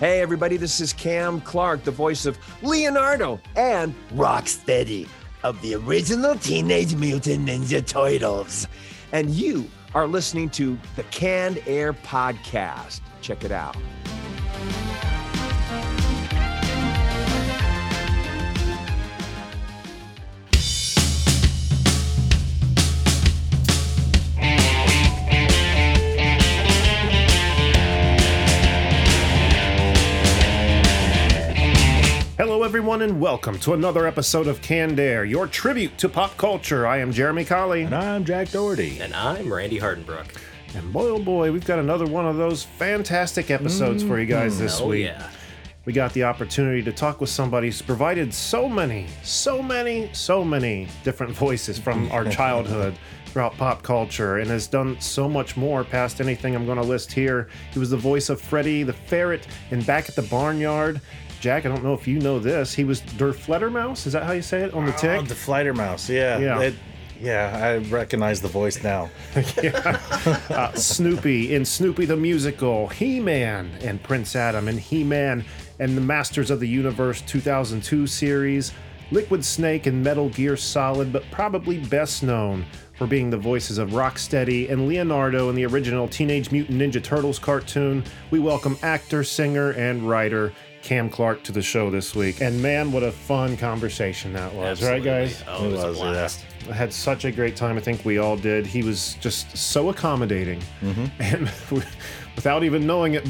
Hey, everybody, this is Cam Clarke, the voice of Leonardo and Rocksteady of the original Teenage Mutant Ninja Turtles. And you are listening to the Canned Air Podcast. Check it out. Hello, everyone, and welcome to another episode of Canned Air, your tribute to pop culture. I am Jeremy Colley. And I'm Jack Doherty. And I'm Randy Hardenbrook. And boy, oh boy, we've got another one of those fantastic episodes for you guys mm-hmm. this Oh, week. yeah. We got the opportunity to talk with somebody who's provided so many, so many, so many different voices from our childhood throughout pop culture and has done so much more past anything I'm going to list here. He was the voice of Freddy the Ferret in Back at the Barnyard. Jack, I don't know if you know this. He was Der Fledermaus. Is that how you say it on the tick? Oh, the Flighter Mouse. Yeah. Yeah. It- yeah, I recognize the voice now. uh, Snoopy in Snoopy the Musical, He Man and Prince Adam and He Man and the Masters of the Universe 2002 series, Liquid Snake and Metal Gear Solid, but probably best known for being the voices of Rocksteady and Leonardo in the original Teenage Mutant Ninja Turtles cartoon. We welcome actor, singer, and writer. Cam Clarke to the show this week. And man, what a fun conversation that was, right, guys? Oh, it was, It was, a yeah. blast. I had such a great time. I think we all did. He was just so accommodating, and without even knowing it,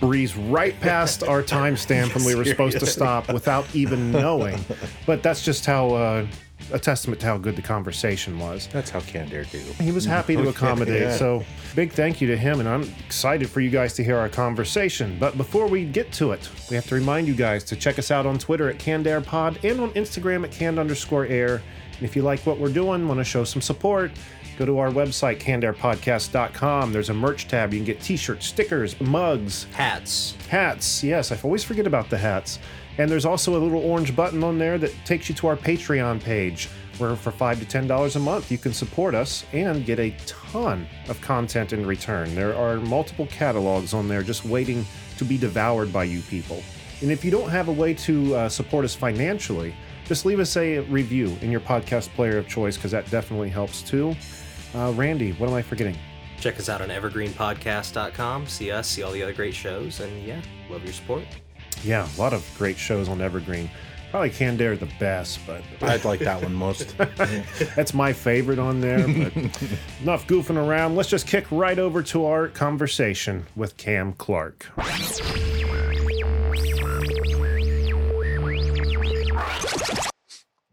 breezed right past our timestamp when we were supposed to stop without even knowing. But that's just how uh, a testament to how good the conversation was. That's how Canned Air do. He was happy to accommodate. Yeah. So, big thank you to him, and I'm excited for you guys to hear our conversation. But before we get to it, we have to remind you guys to check us out on Twitter at CannedAirPod and on Instagram at canned underscore air. And if you like what we're doing, want to show some support, go to our website, cannedairpodcast.com. There's a merch tab. You can get t shirts, stickers, mugs, Hats. Hats, yes, I always forget about the hats. And there's also a little orange button on there that takes you to our Patreon page, where for five to ten dollars a month you can support us and get a ton of content in return. There are multiple catalogs on there just waiting to be devoured by you people. And if you don't have a way to uh, support us financially, just leave us a review in your podcast player of choice because that definitely helps too. Uh, Randy, what am I forgetting? Check us out on evergreenpodcast.com. See us, see all the other great shows, and yeah, love your support. Yeah, a lot of great shows on Evergreen. Probably Canned Air the best, but I'd like that one most. that's my favorite on there. But enough goofing around. Let's just kick right over to our conversation with Cam Clarke.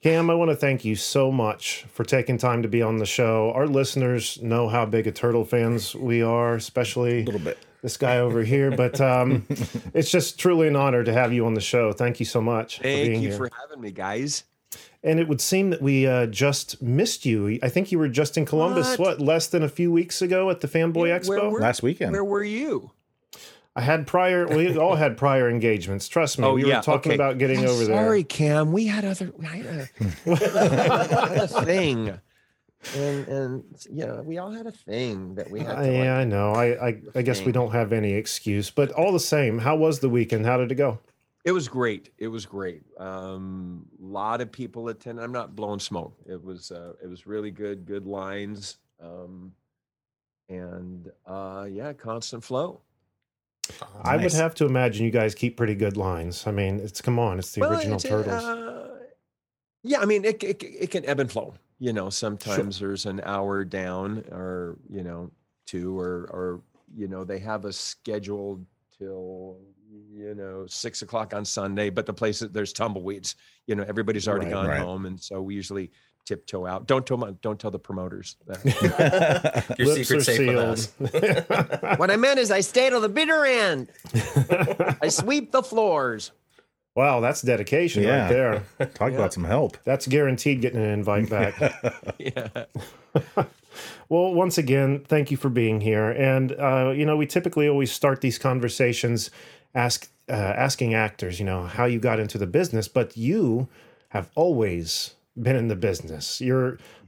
Cam, I want to thank you so much for taking time to be on the show. Our listeners know how big a turtle fans we are, especially A little bit. This guy over here. But um, it's just truly an honor to have you on the show. Thank you so much for Thank being you here. for having me, guys. And it would seem that we uh, just missed you. I think you were just in Columbus, What? what, less than a few weeks ago at the Fanboy Yeah, Expo? were- Last weekend. Where were you? I had prior, we all had prior engagements. Trust me. Oh, we yeah, were talking okay. about getting over there. Sorry, Cam. We had other I had a, I had a thing, and and yeah, we all had a thing that we had. To, yeah, I know. I, I, I guess we don't have any excuse, but all the same, how was the weekend? How did it go? It was great. It was great. Um, a lot of people attended. I'm not blowing smoke. It was uh, it was really good. Good lines. Um, and uh, yeah, constant flow. I would have to imagine you guys keep pretty good lines. I mean, it's come on, it's the Well, original it's, uh, Turtles. uh, yeah, I mean, it, it it can ebb and flow. You know, sometimes there's an hour down, or you know, two, or or you know, they have us scheduled till you know six o'clock on Sunday, but the place that there's tumbleweeds. You know, everybody's already Right, gone right. home, and so we usually tiptoe out. Don't tell my, don't tell the promoters. that. Your Lips secret's are safe with us. what I meant is I stay till the bitter end. I sweep the floors. Wow, that's dedication Yeah. right there. Talk about some help. That's guaranteed getting an invite back. Yeah. Well, once again, thank you for being here. And uh, you know, we typically always start these conversations ask uh, asking actors, you know, how you got into the business, but you have always been in the business.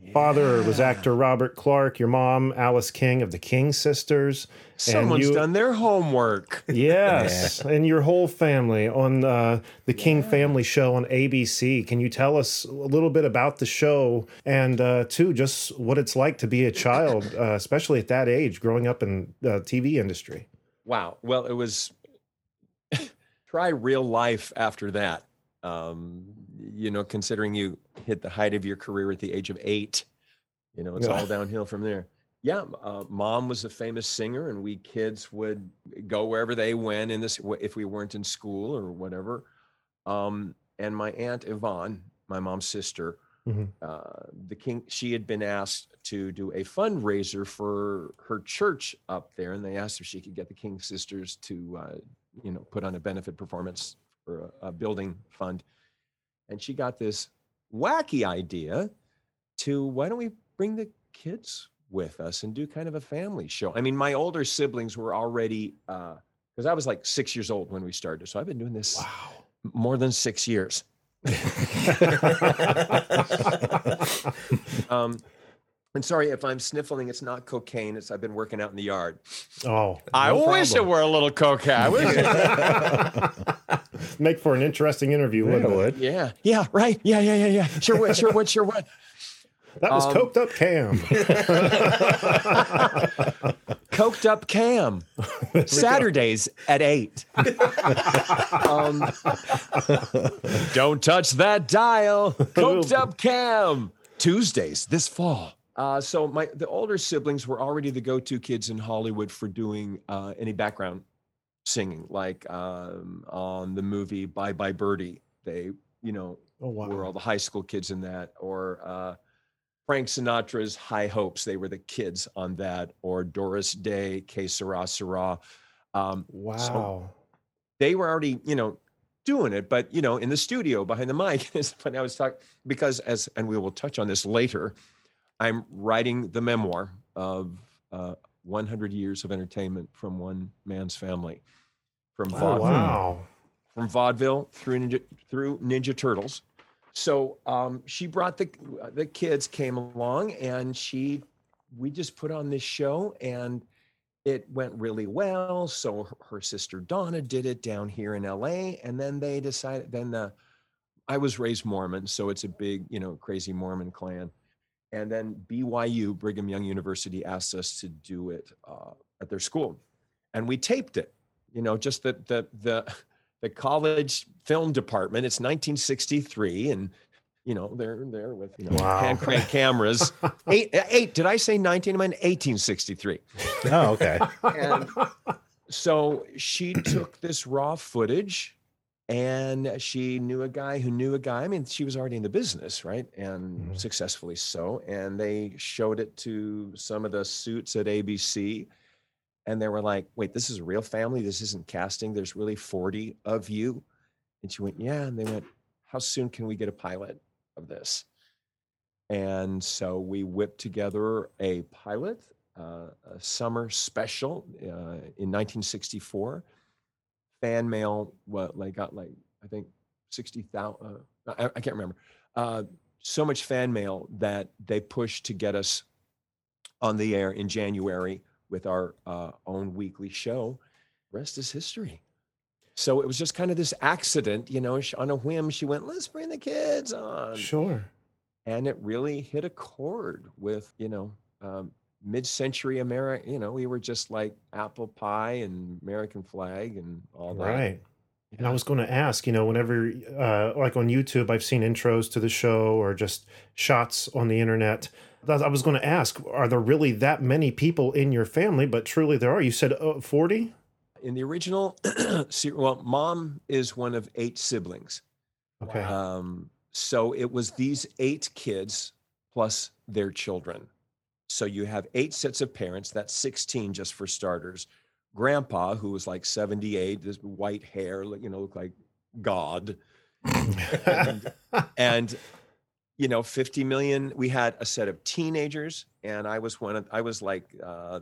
Your father was actor Robert Clarke, your mom Alice King of the King Sisters. Someone's you, done their homework. Yes, and your whole family on uh, the King Family Show on ABC. Can you tell us a little bit about the show and, uh, too, just what it's like to be a child, uh, especially at that age, growing up in the TV industry? Wow. Well, it was try real life after that. Um, you know, considering you hit the height of your career at the age of eight, you know, it's Yeah. all downhill from there. Yeah, uh, mom was a famous singer, and we kids would go wherever they went in this if we weren't in school or whatever. Um, and my aunt Yvonne, my mom's sister, Mhm. uh, the king, she had been asked to do a fundraiser for her church up there, and they asked if she could get the King sisters to, uh, you know, put on a benefit performance for a, a building fund. And she got this wacky idea to why don't we bring the kids with us and do kind of a family show? I mean, my older siblings were already, because I was like six years old when we started, so I've been doing this wow. more than six years. um, and sorry if I'm sniffling. It's not cocaine. It's I've been working out in the yard. Oh, I no wish it were a little cocaine. I wish- Make for an interesting interview, Yeah, wouldn't it it? would. yeah, yeah, right. Yeah, yeah, yeah, yeah. Sure would. Sure would. Sure would. That was Um, coked up Cam. Coked up Cam. Saturdays at eight. um, don't touch that dial. Coked up Cam. Tuesdays this fall. Uh, so my the older siblings were already the go-to kids in Hollywood for doing uh, any background singing, like um, on the movie Bye Bye Birdie. They, you know, Oh were all the high school kids in that, or uh, Frank Sinatra's High Hopes. They were the kids on that, or Doris Day, Que Sera Sera. Um, Wow! they were already, you know, doing it, but you know, in the studio behind the mic. It's funny. I was talking because as, and we will touch on this later. I'm writing the memoir of uh, 100 years of entertainment from one man's family, from Oh, vaudeville, wow! from vaudeville through Ninja, through Ninja Turtles. So um, she brought the the kids came along, and she we just put on this show, and it went really well. So her, her sister Donna did it down here in L.A., and then they decided. Then the I was raised Mormon, so it's a big you know crazy Mormon clan. And then BYU, Brigham Young University, asked us to do it uh, at their school, and we taped it. You know, just the the the the college film department. It's 1963, and you know they're there with you know Wow. hand crank cameras. eight, eight. Did I say 19? I meant 1863. Oh, okay. And so she took this raw footage and she knew a guy who knew a guy. I mean, she was already in the business, right? And Mhm. successfully so. And they showed it to some of the suits at ABC. And they were like, wait, this is a real family. This isn't casting. There's really 40 of you. And she went, yeah. And they went, how soon can we get a pilot of this? And so we whipped together a pilot, uh, a summer special uh, in 1964. Fan mail, what like got like I think 60,000. Uh, I, I can't remember. Uh, so much fan mail that they pushed to get us on the air in January with our uh, own weekly show. Rest is history. So it was just kind of this accident, you know, on a whim. She went, let's bring the kids on Sure. and it really hit a chord with you know um, mid-century America. You know, we were just like apple pie and American flag and all that. Right. And I was going to ask, you know, whenever, uh, like on YouTube, I've seen intros to the show or just shots on the internet. I was going to ask, are there really that many people in your family? But truly there are. You said uh, 40? In the original, well, mom is one of eight siblings. Okay. Um, so it was these eight kids plus their children. So you have eight sets of parents, that's 16 just for starters. Grandpa, who was like 78, this white hair, you know, looked like God. and, and you know 50 million we had a set of teenagers and i was one of i was like uh,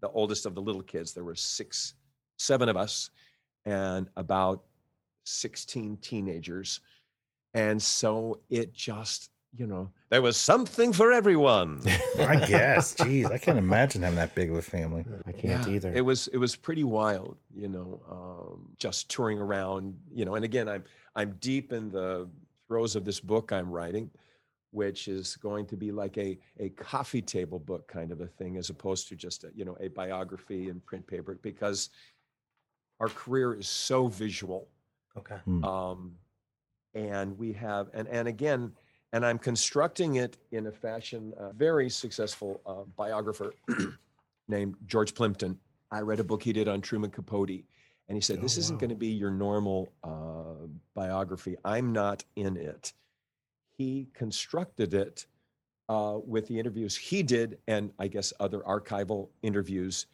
the oldest of the little kids there were six seven of us and about 16 teenagers and so it just you know there was something for everyone I guess. Jeez, I can't imagine having that big of a family. I can't Yeah, either. It was it was pretty wild, you know, um, just touring around, you know. And again, I'm I'm deep in the throes of this book I'm writing, which is going to be like a a coffee table book kind of a thing, as opposed to just a, you know a biography in print paper, because our career is so visual Okay. um, and we have and and again and i'm constructing it in a fashion a very successful uh, biographer named george plimpton. I read a book he did on truman capote and he said Oh, this isn't wow. going to be your normal uh, biography. I'm not in it. He constructed it uh, with the interviews he did and i guess other archival interviews.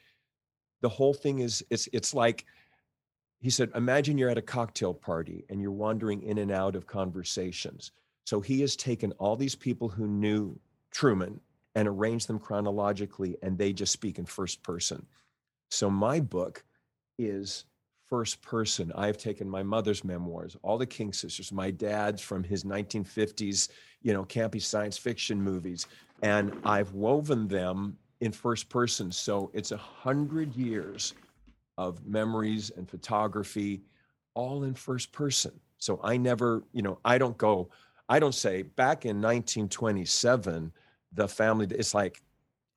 The whole thing is it's it's like he said imagine you're at a cocktail party and you're wandering in and out of conversations so he has taken all these people who knew truman and arranged them chronologically and they just speak in first person. So my book is first person. I've taken my mother's memoirs all the king sisters my dad's from his 1950s you know campy science fiction movies and i've woven them in first person. So it's a hundred years of memories and photography all in first person. So i never you know i don't go i don't say back in 1927 the family it's like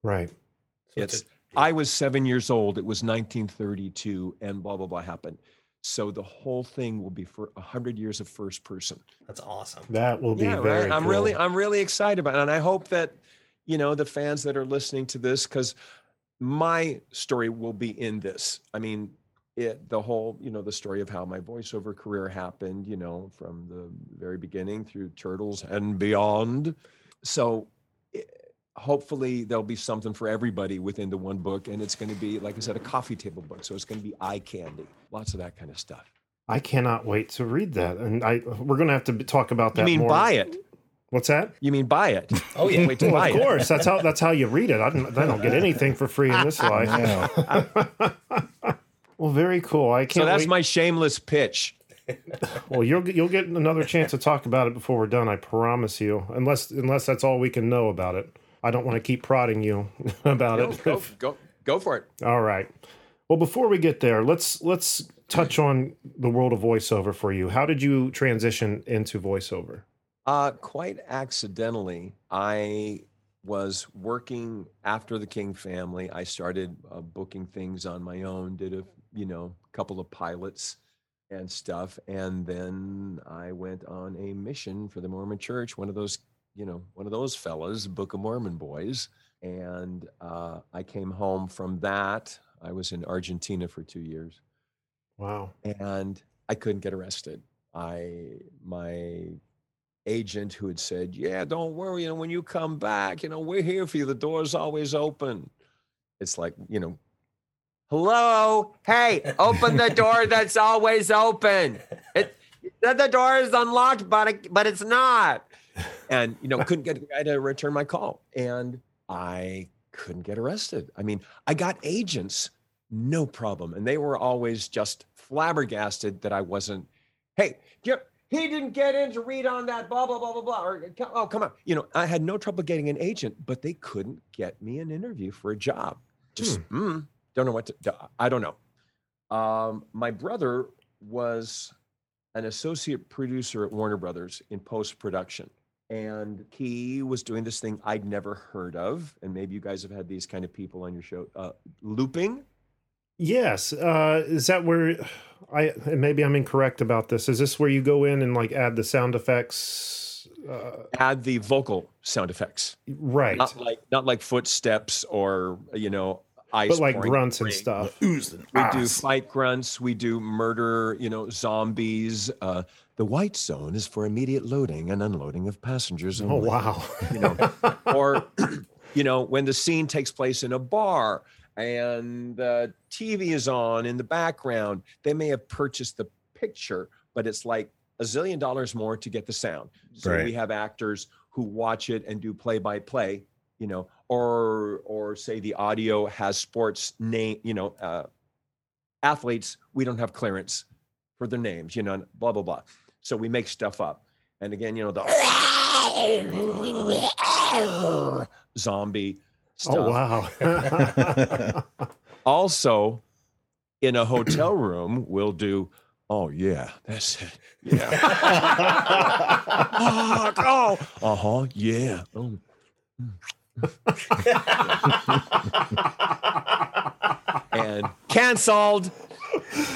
right. So it's a- i was seven years old it was 1932 and blah blah blah happened so the whole thing will be for a 100 years of first person that's awesome. That will be yeah, very man, I'm cool. really, I'm really excited about it, and I hope that, you know, the fans that are listening to this, because my story will be in this. I mean, it, the whole, you know, the story of how my voiceover career happened, you know, from the very beginning through Turtles and beyond. So, i- hopefully, there'll be something for everybody within the one book, and it's going to be, like I said, a coffee table book. So it's going to be eye candy, lots of that kind of stuff. I cannot wait to read that, and I we're gonna have to talk about that. You mean more. buy it? What's that? You mean buy it? Oh yeah. Wait to Well, buy of it. course, that's how that's how you read it. I don't, I don't get anything for free in this life. Yeah. Well, very cool. I can't. So that's wait. my shameless pitch. Well, you'll get- you'll get another chance to talk about it before we're done. I promise you. Unless unless that's all we can know about it. I don't want to keep prodding you about Go, it. go, go, go for it. All right. Well, before we get there, let's let's touch on the world of voiceover for you. How did you transition into voiceover? Uh, quite accidentally, I was working after the King family. I started uh, booking things on my own, did a you know a couple of pilots and stuff, and then I went on a mission for the Mormon Church. One of those you know one of those fellas, Book of Mormon boys, and uh, I came home from that. I was in Argentina for two years. Wow. and I couldn't get arrested. I my agent who had said, "Yeah, don't worry, you know, when you come back, you know, we're here for you. The door's always open." It's like, you know, hello, hey, open the door that's always open. It the the door is unlocked, but it, but it's not. And you know, couldn't get the guy to return my call, and I couldn't get arrested. I mean, I got agents, no problem, and they were always just flabbergasted that I wasn't. Hey, he didn't get in to read on that blah blah blah blah blah. Or oh come on, you know, I had no trouble getting an agent, but they couldn't get me an interview for a job. Just mm, don't know what to. I don't know. Um, my brother was an associate producer at Warner Brothers in post production. And he was doing this thing I'd never heard of. And maybe you guys have had these kind of people on your show. Uh, looping. Yes. Uh, is that where I maybe I'm incorrect about this? Is this where you go in and like add the sound effects? Uh, Add the vocal sound effects. right. Not like not like footsteps or you know ice. but like pouring grunts and rain. stuff. We do fight grunts. We do murder. You know, zombies. Uh, The white zone is for immediate loading and unloading of passengers. Only, Oh wow. you know, or you know, when the scene takes place in a bar and the TV is on in the background, they may have purchased the picture, but it's like a zillion dollars more to get the sound. So Right. we have actors who watch it and do play by play, you know, or or say the audio has sports name, you know, uh, athletes. We don't have clearance for their names, you know, blah blah blah. So we make stuff up. And again, you know, the zombie stuff. Oh wow. Also, in a hotel room, we'll do, oh, yeah, that's it. Yeah. oh, oh. uh huh. Yeah. Oh. And canceled.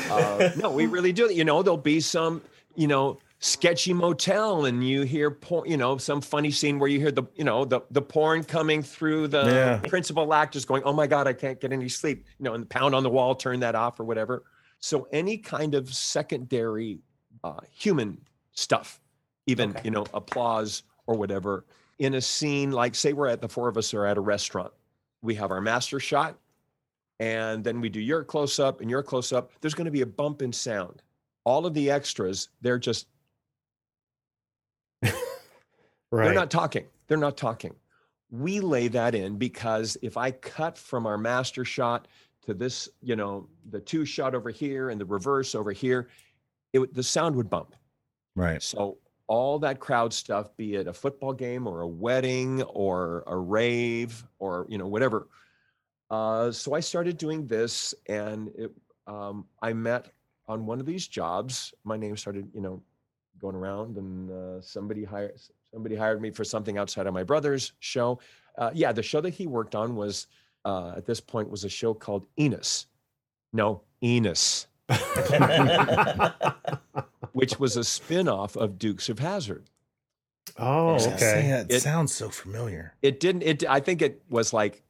Uh, no, we really do. You know, there'll be some, you know, sketchy motel, and you hear, por- you know, some funny scene where you hear the, you know, the the porn coming through the Yeah. principal actors going, "Oh my god, I can't get any sleep," you know, and pound on the wall, turn that off or whatever. So any kind of secondary uh, human stuff, even Okay. you know, applause or whatever, in a scene like, say, we're at the four of us are at a restaurant, we have our master shot, and then we do your close up and your close up. There's going to be a bump in sound. All of the extras, they're just right. they're not talking. They're not talking. We lay that in because if I cut from our master shot to this, you know, the two shot over here and the reverse over here, it would, the sound would bump. right. So all that crowd stuff, be it a football game or a wedding or a rave or you know whatever. Uh, so I started doing this, and it, um, I met on one of these jobs. My name started, you know, going around, and uh, somebody hired somebody hired me for something outside of my brother's show. Uh, yeah, the show that he worked on was uh, at this point was a show called Enos. No, Enos which was a spin-off of Dukes of Hazzard. Oh, I say, okay. that It- sounds so familiar. It didn't it I think it was like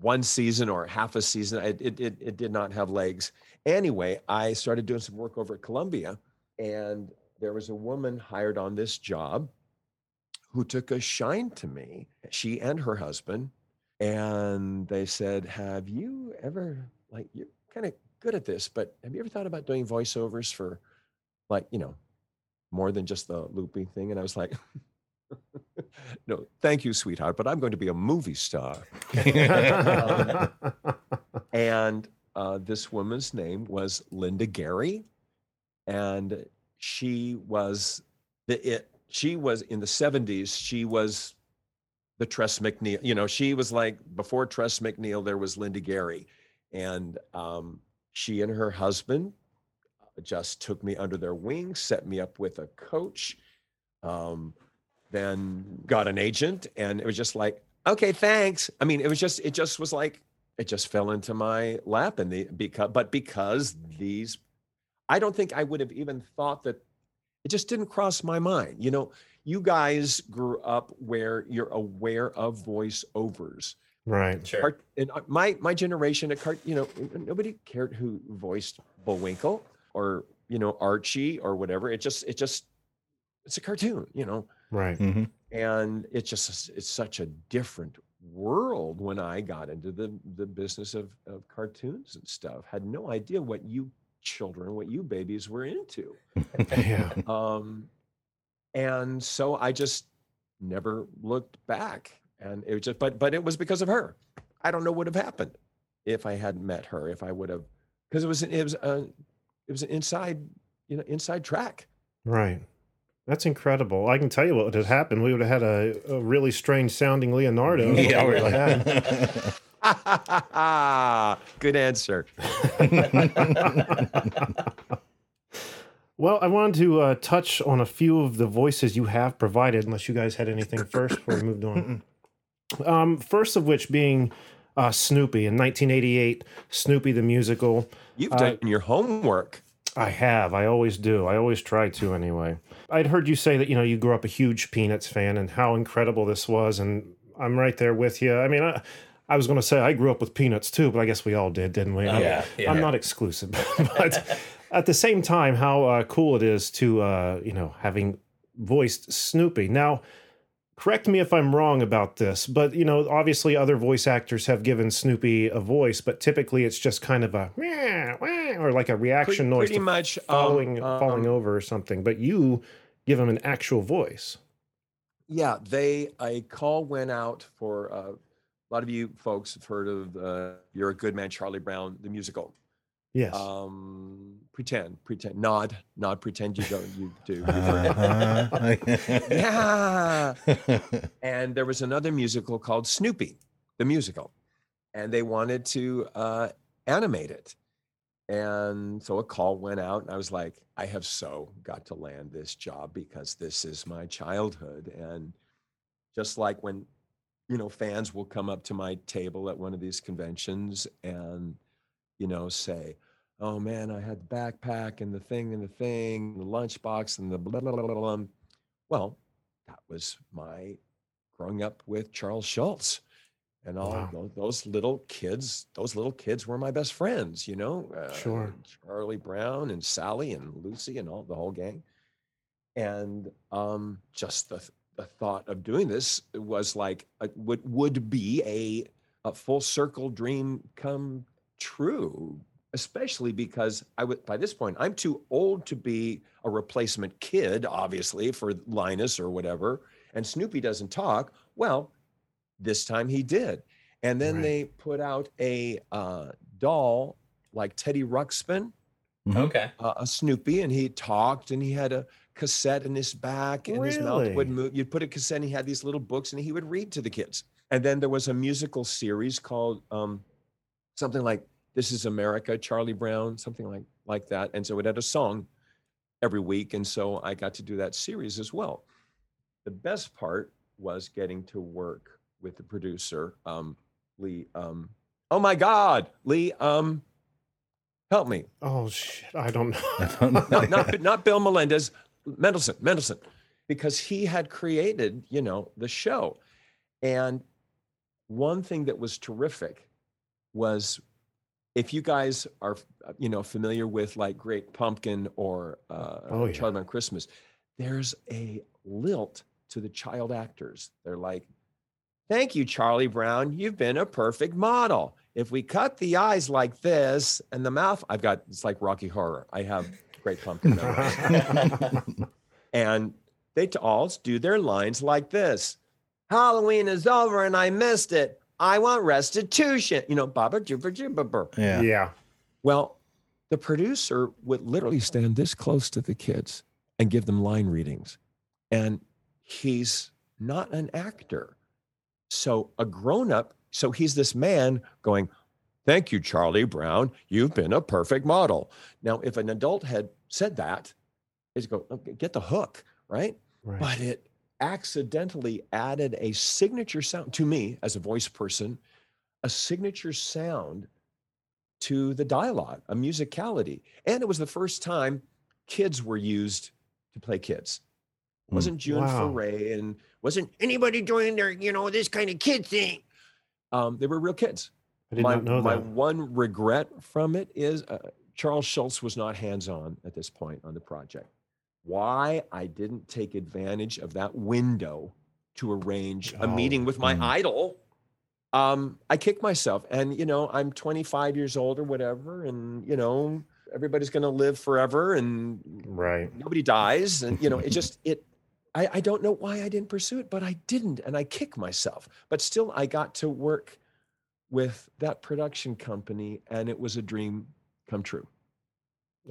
one season or half a season. It it it, it did not have legs. Anyway, I started doing some work over at Columbia and there was a woman hired on this job who took a shine to me, she and her husband, and they said, "Have you ever like you're kind of good at this, but have you ever thought about doing voiceovers for like, you know, more than just the loopy thing?" And I was like, "No, thank you, sweetheart, but I'm going to be a movie star." and uh, this woman's name was Linda Gary, and she was the it. She was in the '70s. She was the Tress MacNeille. You know, she was like before Tress MacNeille. There was Linda Gary, and um, she and her husband just took me under their wing, set me up with a coach, um, then got an agent, and it was just like, okay, thanks. I mean, it was just, it just was like, it just fell into my lap, and the because, but because these, I don't think I would have even thought that. It just didn't cross my mind. You know, you guys grew up where you're aware of voiceovers. right. Sure. And uh, my my generation at cart, you know, nobody cared who voiced Bullwinkle or you know Archie or whatever. It just it just it's a cartoon, you know, Right. hmm and it's just it's such a different world when I got into the the business of of cartoons and stuff. Had no idea what you children, what you babies were into. Yeah. Um, and so I just never looked back. And it was just, but, but it was because of her. I don't know what would have happened if I hadn't met her, if I would have, because it was, it was, a, it was an inside, you know, inside track. Right. That's incredible. I can tell you what would have happened. We would have had a, a really strange sounding Leonardo. Yeah, really. had. Good answer. Well, I wanted to uh, touch on a few of the voices you have provided, unless you guys had anything first before we moved on. Um, first of which being uh, Snoopy in 1988, Snoopy the musical. You've Uh, done your homework. I have. I always do. I always try to anyway. I'd heard you say that, you know, you grew up a huge Peanuts fan and how incredible this was. And I'm right there with you. I mean, I, I was going to say I grew up with Peanuts too, but I guess we all did, didn't we? I'm- Yeah, yeah. I'm not exclusive. but at the same time, how uh, cool it is to uh, you know having voiced Snoopy. Now, correct me if I'm wrong about this, but you know, obviously other voice actors have given Snoopy a voice, but typically it's just kind of a "Meow, meow," or like a reaction Pretty, noise pretty to much um, falling um, falling over or something. But you give him an actual voice. Yeah, they a call went out for uh, a lot of you folks have heard of uh, "You're a Good Man, Charlie Brown" the musical. Yes. Um, pretend, pretend, nod, nod, pretend you don't, you do. You've heard it. Uh-huh. yeah. And there was another musical called Snoopy, the musical, and they wanted to uh, animate it. And so a call went out, and I was like, I have so got to land this job because this is my childhood. And just like when, you know, fans will come up to my table at one of these conventions and, you know, say, Oh man, I had the backpack and the thing and the thing, the lunchbox and the blah, blah, blah, blah, blah. Well, that was my growing up with Charles Schulz and all Wow. tho- those little kids. Those little kids were my best friends, you know. Uh, Sure. Charlie Brown and Sally and Lucy and all the whole gang. And um, just the the thought of doing this was like a, would would be a a full circle dream come true especially because I would by this point I'm too old to be a replacement kid, obviously, for Linus or whatever. And Snoopy doesn't talk. Well, this time he did. And then Right. they put out a uh, doll like Teddy Ruxpin, Okay. uh, a Snoopy, and he talked and he had a cassette in his back and his mouth would move. You'd put a cassette and he had these little books and he would read to the kids. And then there was a musical series called um, something like This is America, Charlie Brown, something like like that. And so it had a song every week. And so I got to do that series as well. The best part was getting to work with the producer, um, Lee. Um, oh my God, Lee, um, help me. oh shit! I don't know. I don't know. Not, not, not Bill Melendez, Mendelson, Mendelson, because he had created, you know, the show. And one thing that was terrific was if you guys are, uh, you know, familiar with like Great Pumpkin or uh, Oh, yeah. Child on Christmas, there's a lilt to the child actors. They're like, Thank you, Charlie Brown. You've been a perfect model. If we cut the eyes like this and the mouth, I've got it's like Rocky Horror. I have Great Pumpkin and they all do their lines like this Halloween is over and I missed it. I want restitution. You know, baba jibber jibber. burr. yeah. yeah. Well, the producer would literally stand this close to the kids and give them line readings. And he's not an actor. So a grown up, so he's this man going, Thank you, Charlie Brown. You've been a perfect model. Now, if an adult had said that, it's go, "Okay, get the hook, right? Right. but it accidentally added a signature sound to me as a voice person, a signature sound to the dialogue, a musicality. And it was the first time kids were used to play kids. It Mm. wasn't June Wow. Foray and wasn't anybody doing their, you know, this kind of kid thing. Um, they were real kids. I did my, not know my that. one regret from it is uh, Charles Schulz was not hands on at this point on the project. Why I didn't take advantage of that window to arrange a Oh, meeting with my mm. idol, um, I kick myself. And, you know, I'm 25 years old or whatever. And, you know, everybody's going to live forever and Right. nobody dies. And, you know, it just, it, I, I don't know why I didn't pursue it, but I didn't. And I kick myself. But still, I got to work with that production company and it was a dream come true.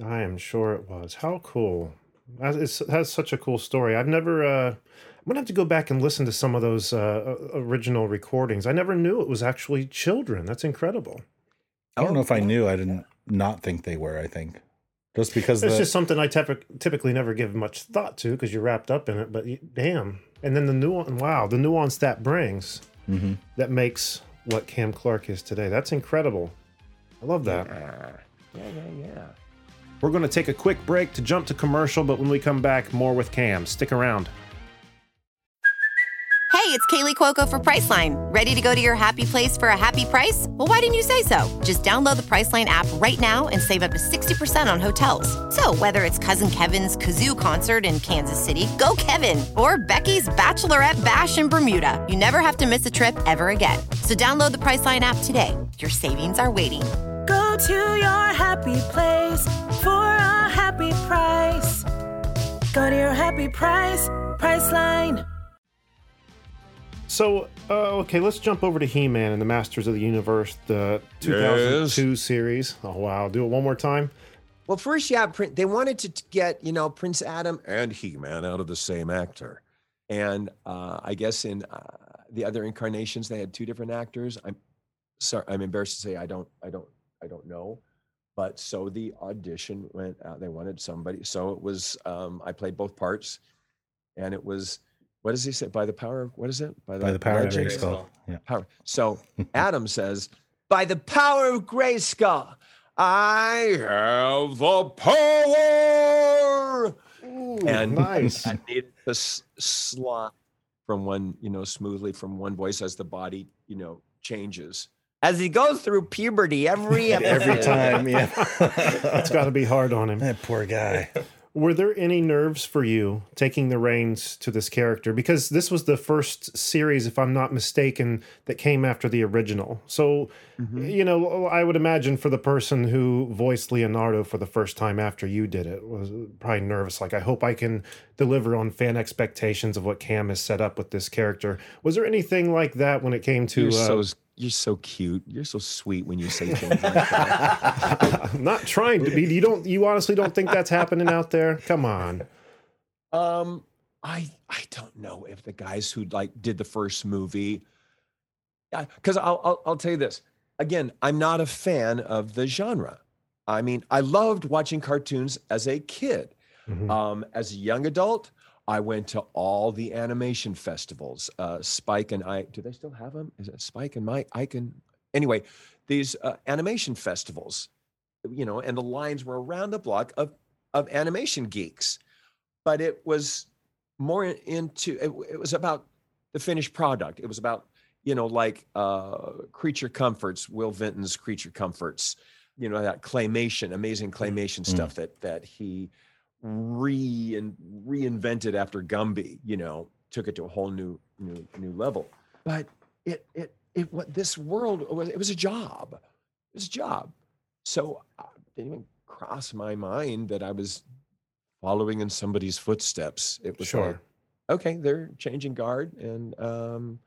I am sure it was. How cool. That is, that's such a cool story. I've never, uh, I'm going to have to go back and listen to some of those uh, original recordings. I never knew it was actually children. That's incredible. I don't know if I knew. I didn't not think they were. I think just because It's the, just something I typ- typically never give much thought to because you're wrapped up in it. But y- damn. And then the nuance, wow, the nuance that brings Mhm. that makes what Cam Clarke is today. That's incredible. I love that. Yeah, yeah, yeah. yeah. We're going to take a quick break to jump to commercial, but when we come back, more with Cam. Stick around. Hey, it's Kaley Cuoco for Priceline. Ready to go to your happy place for a happy price? Well, why didn't you say so? Just download the Priceline app right now and save up to 60% on hotels. So, whether it's Cousin Kevin's Kazoo concert in Kansas City, go Kevin, or Becky's Bachelorette Bash in Bermuda, you never have to miss a trip ever again. So, download the Priceline app today. Your savings are waiting. Go to your happy place for a happy price. Go to your happy price, Priceline. So, uh, okay, let's jump over to He Man and the Masters of the Universe, the 2002 series. Oh, wow. Do it one more time. Well, first, yeah, Prin- they wanted to get you know Prince Adam and He Man out of the same actor, and uh, I guess in uh, the other incarnations they had two different actors. I'm sorry, I'm embarrassed to say I don't, I don't, I don't know, but so the audition went out. They wanted somebody, so it was um, I played both parts, and it was what does he say? By the power of what is it? By the power of legend? Grayskull. Yeah. power. So Adam says, "By the power of Grayskull, I have the power." and nice. I need to s- slot from one, you know, smoothly from one voice as the body, you know, changes as he goes through puberty every episode. Every time, yeah. It's got to be hard on him. that poor guy. Were there any nerves for you taking the reins to this character? Because this was the first series, if I'm not mistaken, that came after the original. So, you know, I would imagine for the person who voiced Leonardo for the first time after you did it was probably nervous. Like, I hope I can deliver on fan expectations of what Cam has set up with this character. Was there anything like that when it came to? You're uh, so you're so cute. You're so sweet when you say things like that. I'm not trying to be. You don't. You honestly don't think that's happening out there? Come on. Um, I I don't know if the guys who like did the first movie, because I'll, I'll I'll tell you this again. I'm not a fan of the genre. I mean, I loved watching cartoons as a kid. Mhm. Um, as a young adult, I went to all the animation festivals. Uh, Spike and I, do they still have them? Is it Spike and Mike? I can. Anyway, these uh, animation festivals, you know, and the lines were around the block of of animation geeks, but it was more into. It, it was about the finished product. It was about you know like uh, creature comforts, Will Vinton's creature comforts. You know that claymation, amazing claymation stuff that that he re and reinvented after Gumby, you know, took it to a whole new new new level. But it it it what this world was it was a job. It was a job. So uh, it didn't even cross my mind that I was following in somebody's footsteps. It was like, Sure. okay, they're changing guard and um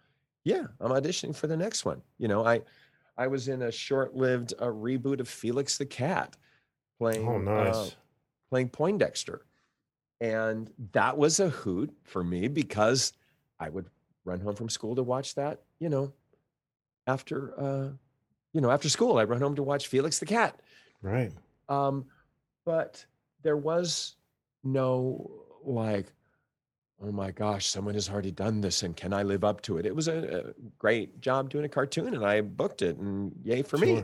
yeah, I'm auditioning for the next one. You know, I I was in a short-lived uh, reboot of Felix the Cat playing Oh, nice. uh, playing Poindexter. And that was a hoot for me because I would run home from school to watch that, you know, after uh, you know, after school, I'd run home to watch Felix the Cat. Right. Um, but there was no like, oh my gosh, someone has already done this and can I live up to it? It was a, a great job doing a cartoon and I booked it and yay for me.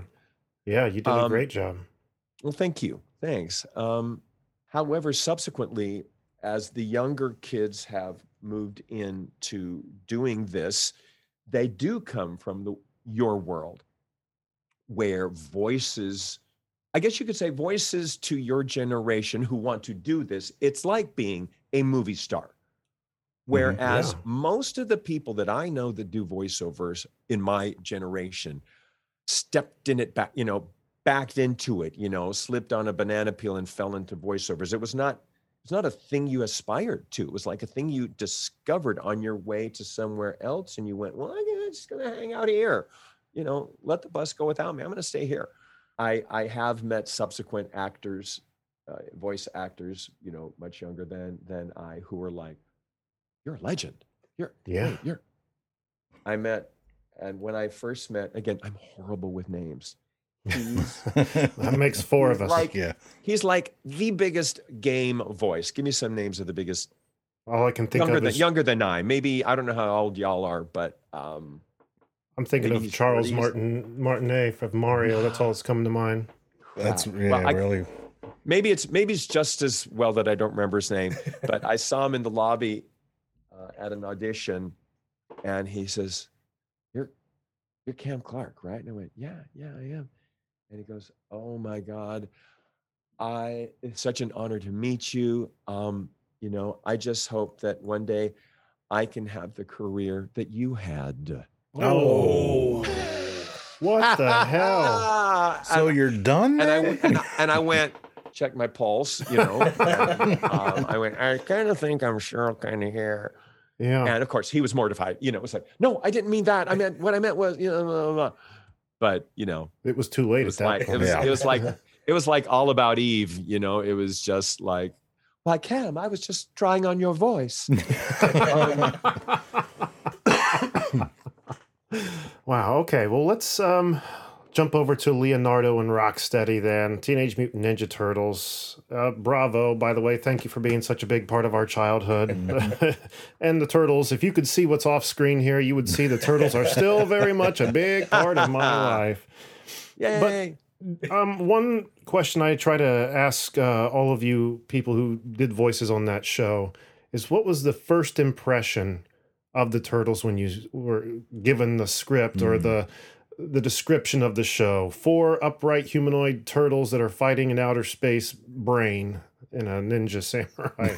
Yeah, you did a Um, great job. Well, thank you. Thanks. Um, however, subsequently, as the younger kids have moved into doing this, they do come from the your world where voices, I guess you could say voices to your generation who want to do this. It's like being a movie star. Whereas mm-hmm, Yeah. most of the people that I know that do voiceovers in my generation stepped in it back, you know, backed into it, you know, slipped on a banana peel and fell into voiceovers. It was not it's not a thing you aspired to. It was like a thing you discovered on your way to somewhere else and you went, "Well, I'm just going to hang out here." You know, let the bus go without me. I'm going to stay here. I I have met subsequent actors, uh, voice actors, you know, much younger than than I who were like, "You're a legend. You're Yeah. you're." I met and when I first met, again, I'm horrible with names. He's That makes four of us. like yeah. he's like the biggest game voice. Give me some names of the biggest All I can think younger of than is younger than I. Maybe I don't know how old y'all are, but um I'm thinking of Charles 40s. Martin Martinet from Mario. That's all that's coming to mind. That's yeah, Well, I- really. maybe it's maybe it's just as well that I don't remember his name. but I saw him in the lobby uh, at an audition, and he says, "You're you're Cam Clarke, right?" And I went, "Yeah, yeah, I am." And he goes, "Oh my God, I it's such an honor to meet you. Um, you know, I just hope that one day I can have the career that you had." Oh. What the hell? So you're done? and I, went- and, I, and I went, check my pulse, you know. and, um, I went, I kind of think I'm Cheryl kind of here. Yeah. And of course, he was mortified. You know, it was like, no, I didn't mean that. I meant what I meant was, you know, blah, blah, blah. But you know, It was too late it at was that like it was, Yeah. it was like it was like all about Eve. You know, it was just like, well, Cam, I was just trying on your voice. Um, Wow. Okay. Well, let's um, jump over to Leonardo and Rocksteady then. Teenage Mutant Ninja Turtles. Uh, bravo, by the way. Thank you for being such a big part of our childhood. and the Turtles. If you could see what's off screen here, you would see the Turtles are still very much a big part of my life. yay! Um, one question I try to ask uh, all of you people who did voices on that show is what was the first impression of the turtles when you were given the script or the the description of the show? Four upright humanoid turtles that are fighting an outer space brain in a ninja samurai.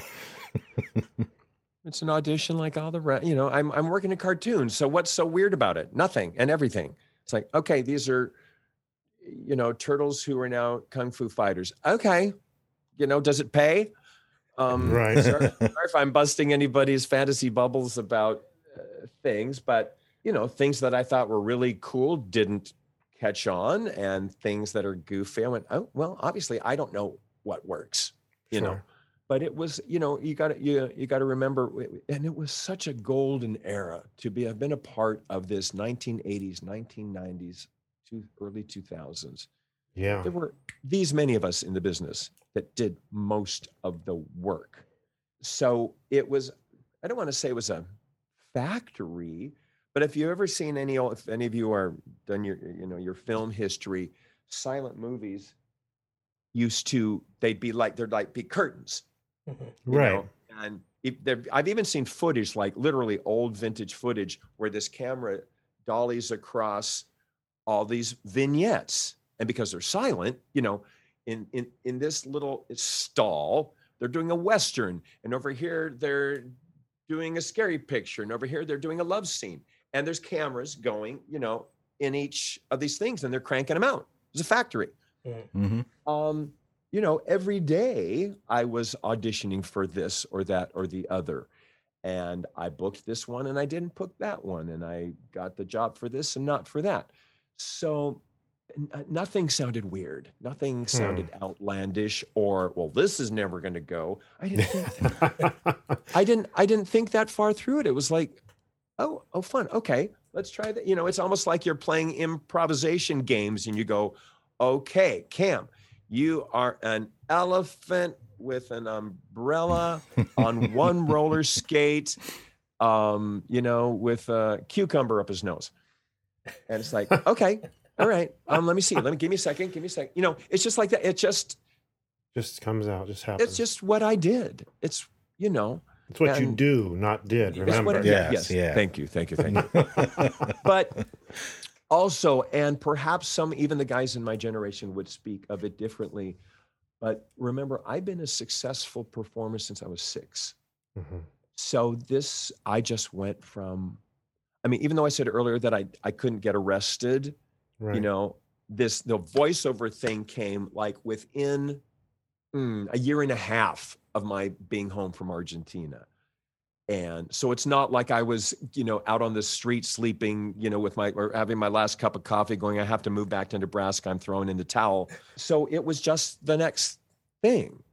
It's an audition like all the rest. You know, I'm I'm working in cartoons. So what's so weird about it? Nothing and everything. It's like, okay, these are, you know, turtles who are now kung fu fighters. Okay, you know, does it pay? Um, Right. Sorry, sorry if I'm busting anybody's fantasy bubbles about uh, things, but you know, things that I thought were really cool didn't catch on, and things that are goofy. I went, oh well, obviously I don't know what works. You know but it was you know you got to you, you got to remember and it was such a golden era to be I've been a part of this 1980s 1990s to early 2000s Yeah. there were these many of us in the business that did most of the work so it was i don't want to say it was a factory but if you've ever seen any if any of you are done your you know your film history silent movies used to they'd be like they'd like be curtains mm-hmm. you Right. know, and if I've even seen footage, like literally old vintage footage, where this camera dollies across all these vignettes, and because they're silent, you know, in in in this little stall, they're doing a western, and over here they're doing a scary picture, and over here they're doing a love scene, and there's cameras going, you know, in each of these things, and they're cranking them out. It's a factory hmm um, you know, every day I was auditioning for this or that or the other. And I booked this one and I didn't book that one. And I got the job for this and not for that. So n- uh, nothing sounded weird. Nothing sounded outlandish or, well, this is never going to go. I didn't think I didn't I didn't think that far through it. It was like, oh, oh, fun. Okay, let's try that. You know, it's almost like you're playing improvisation games and you go, okay, Cam, you are an elephant with an umbrella on one roller skate, um, you know, with a cucumber up his nose. And it's like, okay, all right. Um, let me see. Let me give me a second. Give me a second. You know, it's just like that. It just just comes out, just happens. it's just what I did. It's you know, it's what you do, not did. it's what Remember. it- Yes, yeah. Thank you. Thank you. Thank you. but also, and perhaps some, even the guys in my generation would speak of it differently. But remember, I've been a successful performer since I was six. Mhm. So this, I just went from, I mean, even though I said earlier that I, I couldn't get arrested, Right. you know, this, the voiceover thing came like within mm, a year and a half of my being home from Argentina. And so it's not like I was, you know, out on the street sleeping, you know, with my or having my last cup of coffee, going, I have to move back to Nebraska. I'm throwing in the towel. So it was just the next thing,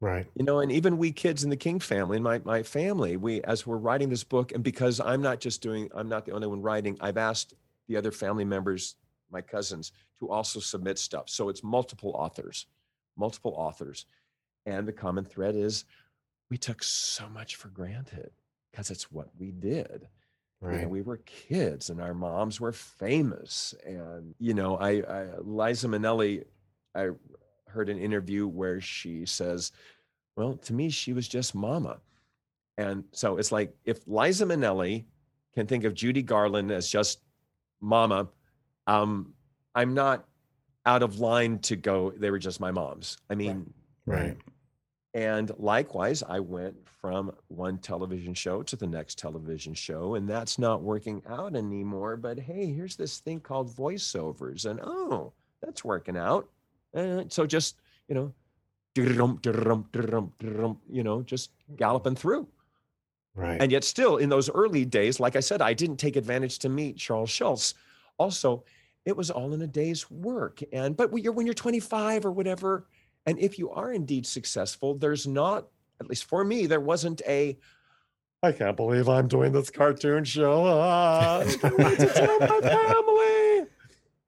Right. you know. And even we kids in the King family, my my family, we as we're writing this book, and because I'm not just doing, I'm not the only one writing. I've asked the other family members, my cousins, to also submit stuff. So it's multiple authors, multiple authors, and the common thread is we took so much for granted because it's what we did. You know, Right. we were kids and our moms were famous. And, you know, I, I Liza Minnelli, I heard an interview where she says, well, to me, she was just mama. And so it's like if Liza Minnelli can think of Judy Garland as just mama, um, I'm not out of line to go, they were just my moms. I mean, Right. and likewise, I went from one television show to the next television show, and that's not working out anymore. But hey, here's this thing called voiceovers, and oh, that's working out. And so just, you know, drum, drum, drum, drum, you know, just galloping through. Right. And yet, still in those early days, like I said, I didn't take advantage to meet Charles Schulz. Also, it was all in a day's work. And but when you're when you're 25 or whatever, and if you are indeed successful, there's not, at least for me, there wasn't a. I can't believe I'm doing this cartoon show. Ah, I can't wait to tell my family.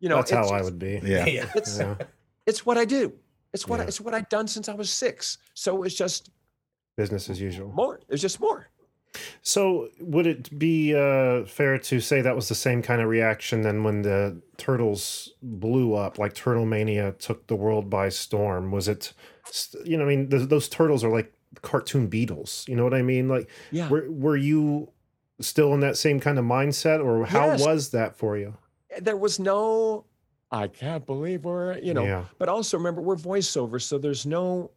You know, That's how it's I would be. Yeah. It's Yeah. it's what I do. It's what I, it's what I've done since I was six. So it's just Business as usual. more. It's just more. So, would it be uh, fair to say that was the same kind of reaction then when the turtles blew up, like Turtle Mania took the world by storm? Was it, you know, I mean, th- those turtles are like cartoon beetles. You know what I mean? Like, Yeah. were were you still in that same kind of mindset, or how Yes. was that for you? there was no i can't believe we're you know Yeah. but also remember we're voiceovers so there's no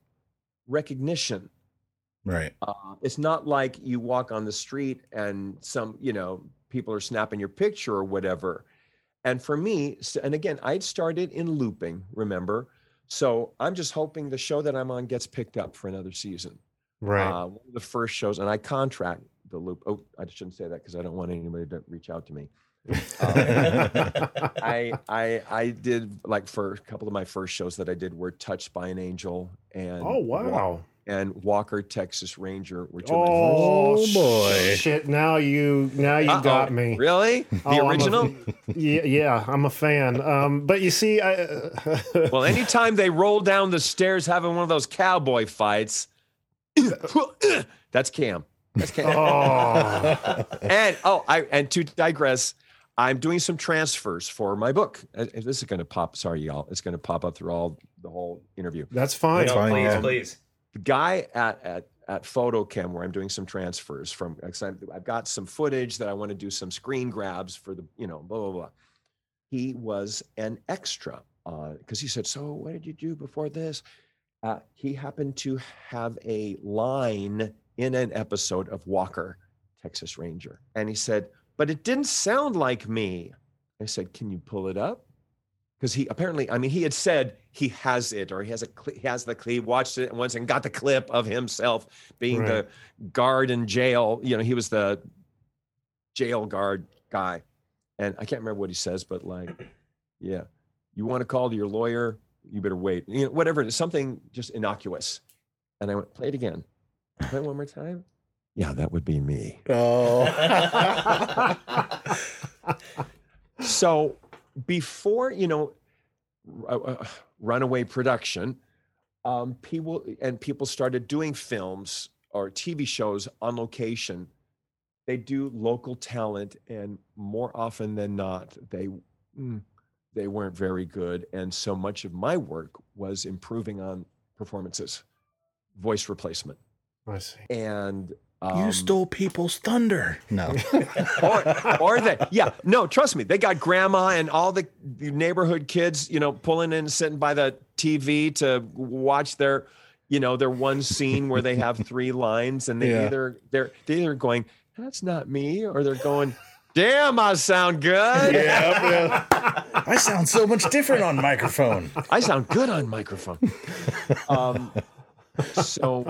recognition Right. uh, it's not like you walk on the street and some you know people are snapping your picture or whatever and for me and again i'd started in looping remember so i'm just hoping the show that i'm on gets picked up for another season Right. uh, one of the first shows, and I contract the loop. Oh, I shouldn't say that because I don't want anybody to reach out to me. I I I did like for a couple of my first shows that I did were Touched by an Angel and oh wow. And Walker Texas Ranger were two of my Oh, Oh, boy. Shit! Now you now you got Uh-oh. me. Really? The Oh, I'm a- original? Yeah, yeah, I'm a fan. Um, but you see, I well, anytime they roll down the stairs having one of those cowboy fights, that's Cam. That's Cam. oh, and oh, I and to digress, I'm doing some transfers for my book. Uh, This is going to pop. Sorry, y'all. It's going to pop up through all the whole interview. that's fine. No, fine, please, yeah. please. The guy at at at PhotoChem where I'm doing some transfers from. I've got some footage that I want to do some screen grabs for the you know blah blah blah. He was an extra because he said, "So what did you do before this?" Uh, he happened to have a line in an episode of Walker, Texas Ranger, and he said, "But it didn't sound like me." I said, "Can you pull it up?" Because he apparently, I mean, he had said he has it, or he has a he has the clip, He watched it once, and got the clip of himself being the guard in jail. You know, he was the jail guard guy, and I can't remember what he says, but like, yeah, you want to call to your lawyer, you better wait. You know, whatever it is, something just innocuous. And I went, play it again. Play it one more time. Yeah, that would be me. Oh. So before you know, uh, uh, runaway production, um, people and people started doing films or TV shows on location. They do local talent, and more often than not, they mm, they weren't very good. And so much of my work was improving on performances, voice replacement, I see. and you um, stole people's thunder. No. or, or they, yeah, no, trust me, they got grandma and all the the neighborhood kids, you know, pulling in, sitting by the TV to watch their, you know, their one scene where they have three lines, and they Yeah. either they're they're either going, "That's not me," or they're going, "Damn, I sound good. yeah, I sound so much different on microphone. I sound good on microphone." Um, so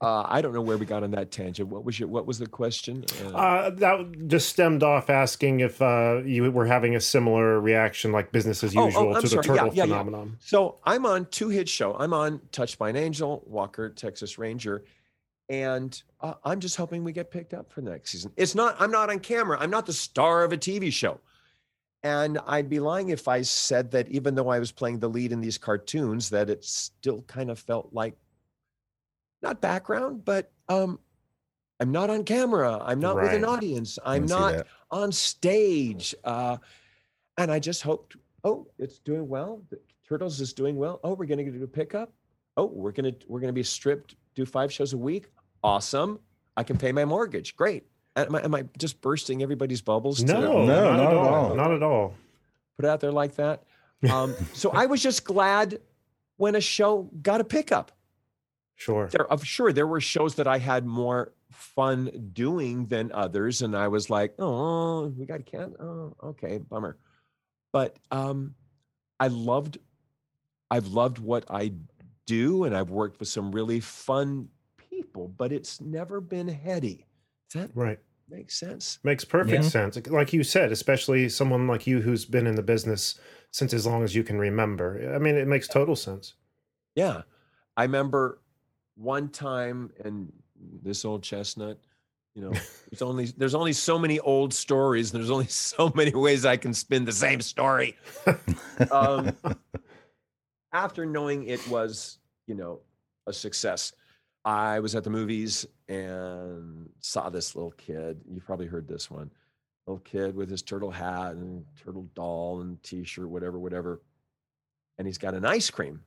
uh, I don't know where we got on that tangent. What was your What was the question? Uh, Uh, that just stemmed off asking if uh, you were having a similar reaction, like business as Oh, oh, usual, to the sorry. Yeah, turtle yeah, yeah. phenomenon. So I'm on two hit show. I'm on Touched by an Angel, Walker, Texas Ranger, and uh, I'm just hoping we get picked up for the next season. It's not. I'm not on camera. I'm not the star of a TV show, and I'd be lying if I said that even though I was playing the lead in these cartoons, that it still kind of felt like not background, but um, I'm not on camera. I'm not with an audience. I'm not on stage. Uh, and I just hoped, oh, it's doing well. The Turtles is doing well. Oh, we're going to do a pickup. Oh, we're going to we're going to be stripped, do five shows a week. Awesome. I can pay my mortgage. Great. Am I, am I just bursting everybody's bubbles? to No, No, not, not at at all. all. Not at all. Put it out there like that. Um, so I was just glad when a show got a pickup. Sure. There, I'm sure there were shows that I had more fun doing than others, and I was like, "Oh, we got a can. Oh, okay, bummer." But um, I loved, I've loved what I do, and I've worked with some really fun people. But it's never been heady. Does that Right. Makes sense? Makes perfect Yeah. sense. Like you said, especially someone like you who's been in the business since as long as you can remember. I mean, it makes total sense. Yeah. I remember one time and this old chestnut, you know, there's only there's only so many old stories, and there's only so many ways I can spin the same story. um, after knowing it was, you know, a success, I was at the movies and saw this little kid. You've probably heard this one. Little kid with his turtle hat and turtle doll and t-shirt, whatever, whatever. And he's got an ice cream.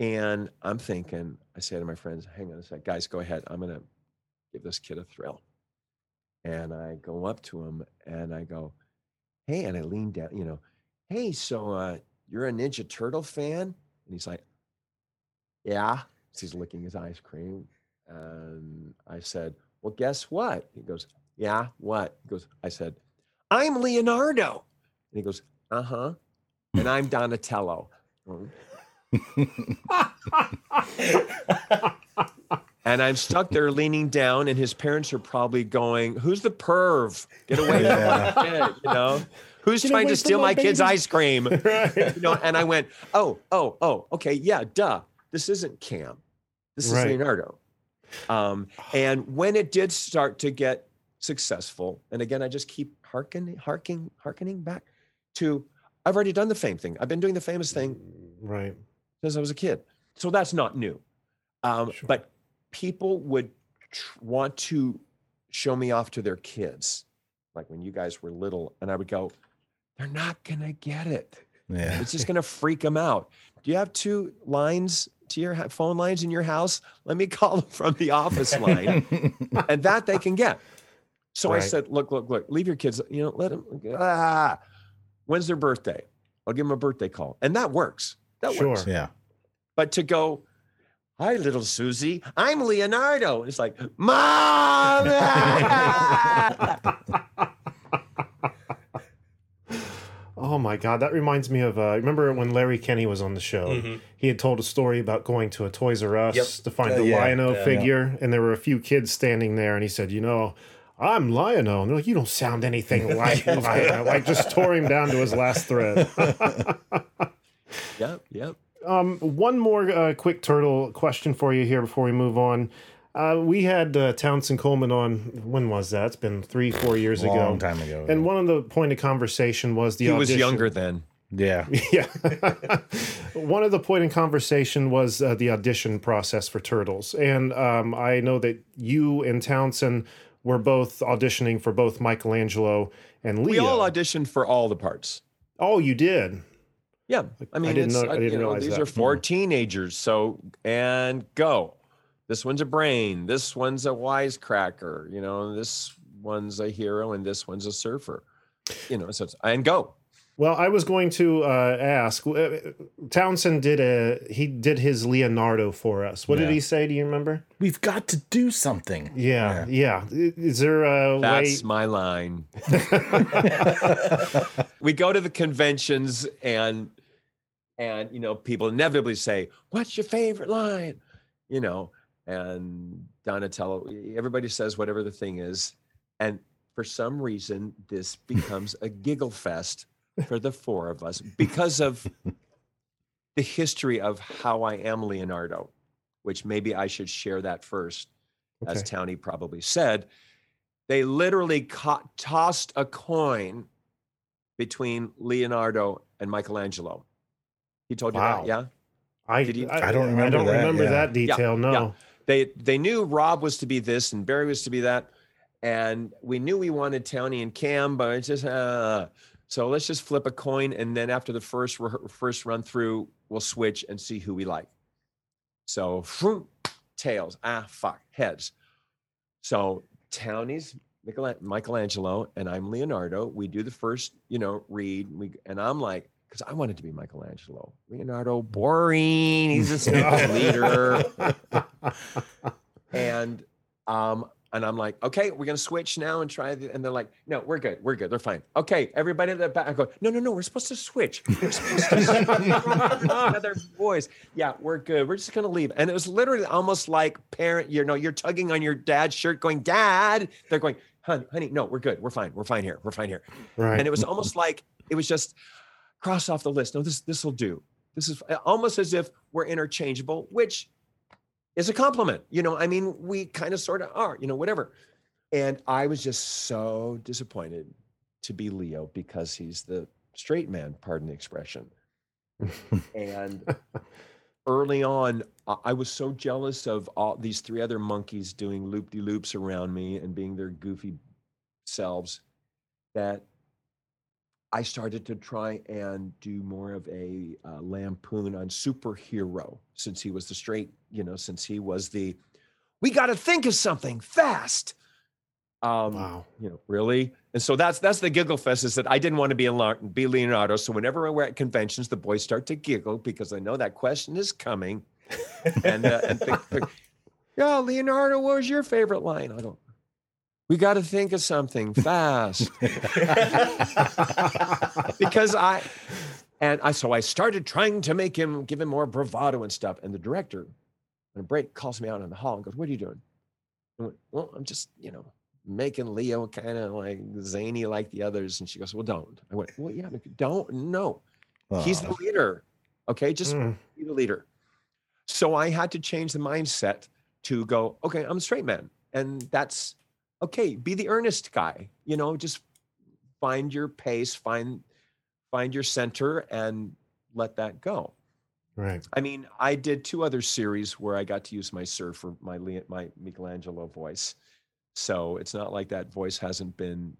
And I'm thinking, I say to my friends, hang on a sec, guys, go ahead. I'm gonna give this kid a thrill. And I go up to him and I go, hey, and I lean down, you know, hey, so uh, you're a Ninja Turtle fan? And he's like, yeah. So he's licking his ice cream. And I said, well, guess what? He goes, yeah, what? He goes, I said, I'm Leonardo. And he goes, uh huh. And I'm Donatello. And I'm stuck there leaning down, and his parents are probably going, Who's the perv? Get away Yeah. from my kid, you know? Who's Get trying to steal my my kid's ice cream? right. you know, and I went, oh, oh, oh, okay, yeah, duh. This isn't Cam. This is Leonardo. Um, and when it did start to get successful, and again, I just keep harkening, harking, harkening back to I've already done the fame thing. I've been doing the famous thing Right. Since I was a kid. So that's not new. Um, Sure. But people would tr- want to show me off to their kids, like when you guys were little, and I would go, they're not going to get it. Yeah. It's just going to freak them out. Do you have two lines to your ha- phone lines in your house? Let me call them from the office line, and that they can get. So I said, look, look, look, leave your kids, you know, let them, ah, when's their birthday? I'll give them a birthday call. And that works. That Sure. works. yeah. But to go, hi, little Susie, I'm Leonardo. It's like, mom. Oh my God, that reminds me of. Uh, remember when Larry Kenney was on the show? Mhm. He had told a story about going to a Toys R Us Yep. to find Uh, the yeah, Lion-O yeah. figure, and there were a few kids standing there, and he said, "You know, I'm Lion-O," and they're like, "You don't sound anything like Lion-O." Like just tore him down to his last thread. yep, yep. Um, one more uh, quick turtle question for you here before we move on. Uh, we had uh, Townsend Coleman on. When was that? It's been three, four years ago. Long time ago. And one of the point of conversation was the He was younger then. yeah. Yeah. One of the point in conversation was uh, the audition process for Turtles. And um, I know that you and Townsend were both auditioning for both Michelangelo and Leo. We all auditioned for all the parts. oh, you did? Yeah, I mean, didn't it's, know- I uh, didn't you know, these that. are 4 teenagers. So and go. This one's a brain. This one's a wisecracker. You know, this one's a hero, and this one's a surfer. You know, so it's, and go. Well, I was going to uh, ask. uh, Townsend did a he did his Leonardo for us. What did he say? Do you remember? We've got to do something. Yeah, yeah. Is there a That's way? my line. we go to the conventions and and you know people inevitably say what's your favorite line? You know and donatello everybody says whatever the thing is and for some reason this becomes a giggle fest for the four of us because of the history of how i am leonardo which maybe i should share that first. As townie probably said they literally tossed a coin between Leonardo and Michelangelo. He told you Wow. that, yeah? I, Did you- I don't remember. I remember don't that, remember yeah. that detail. no. yeah. They they knew Rob was to be this and Barry was to be that, and we knew we wanted Townie and Cam, but it's just uh, so let's just flip a coin, and then after the first re- first run through, we'll switch and see who we like. So, phew, tails, ah, fuck, heads. So Townie's Michelangelo and I'm Leonardo. We do the first, you know, read. We and I'm like, because I wanted to be Michelangelo. Leonardo, boring. He's a stage leader. and um, and I'm like, okay, we're gonna switch now and try. The, and they're like, no, we're good, we're good, they're fine. Okay, everybody at the back. I go, no, no, no, we're supposed to switch. We're supposed to switch. other boys. Yeah, we're good. We're just gonna leave. And it was literally almost like parent, you know, you're tugging on your dad's shirt, going, Dad. They're going, honey, honey, no, we're good. We're fine. We're fine here. We're fine here. Right. And it was almost like it was just cross off the list. No, this this will do. This is uh, almost as if we're interchangeable, which is a compliment. You know, I mean, we kind of sort of are, you know, whatever. And I was just so disappointed to be Leo because he's the straight man, pardon the expression. and early on, I- I was so jealous of all these three other monkeys doing loop de loops around me and being their goofy selves that I started to try and do more of a uh, lampoon on superhero since he was the straight, you know, since he was the, we got to think of something fast. Um, Wow. You know, really? And so that's that's the giggle fest is that I didn't want to be a be Leonardo. So whenever we're at conventions, the boys start to giggle because I know that question is coming. And uh, and think, think, yeah, Leonardo, what was your favorite line? I don't. We got to think of something fast because I and I so I started trying to make him give him more bravado and stuff. And the director, when a break, calls me out in the hall and goes, "What are you doing?" I went, "Well, I'm just you know making Leo kind of like zany like the others." And she goes, "Well, don't." I went, "Well, yeah, don't. No, he's the leader. Okay, just Mm. be the leader." So I had to change the mindset to go, "Okay, I'm a straight man, and that's okay. Be the earnest guy. You know, just find your pace, find find your center, and let that go." Right. I mean, I did two other series where I got to use my surfer, my my Michelangelo voice. So it's not like that voice hasn't been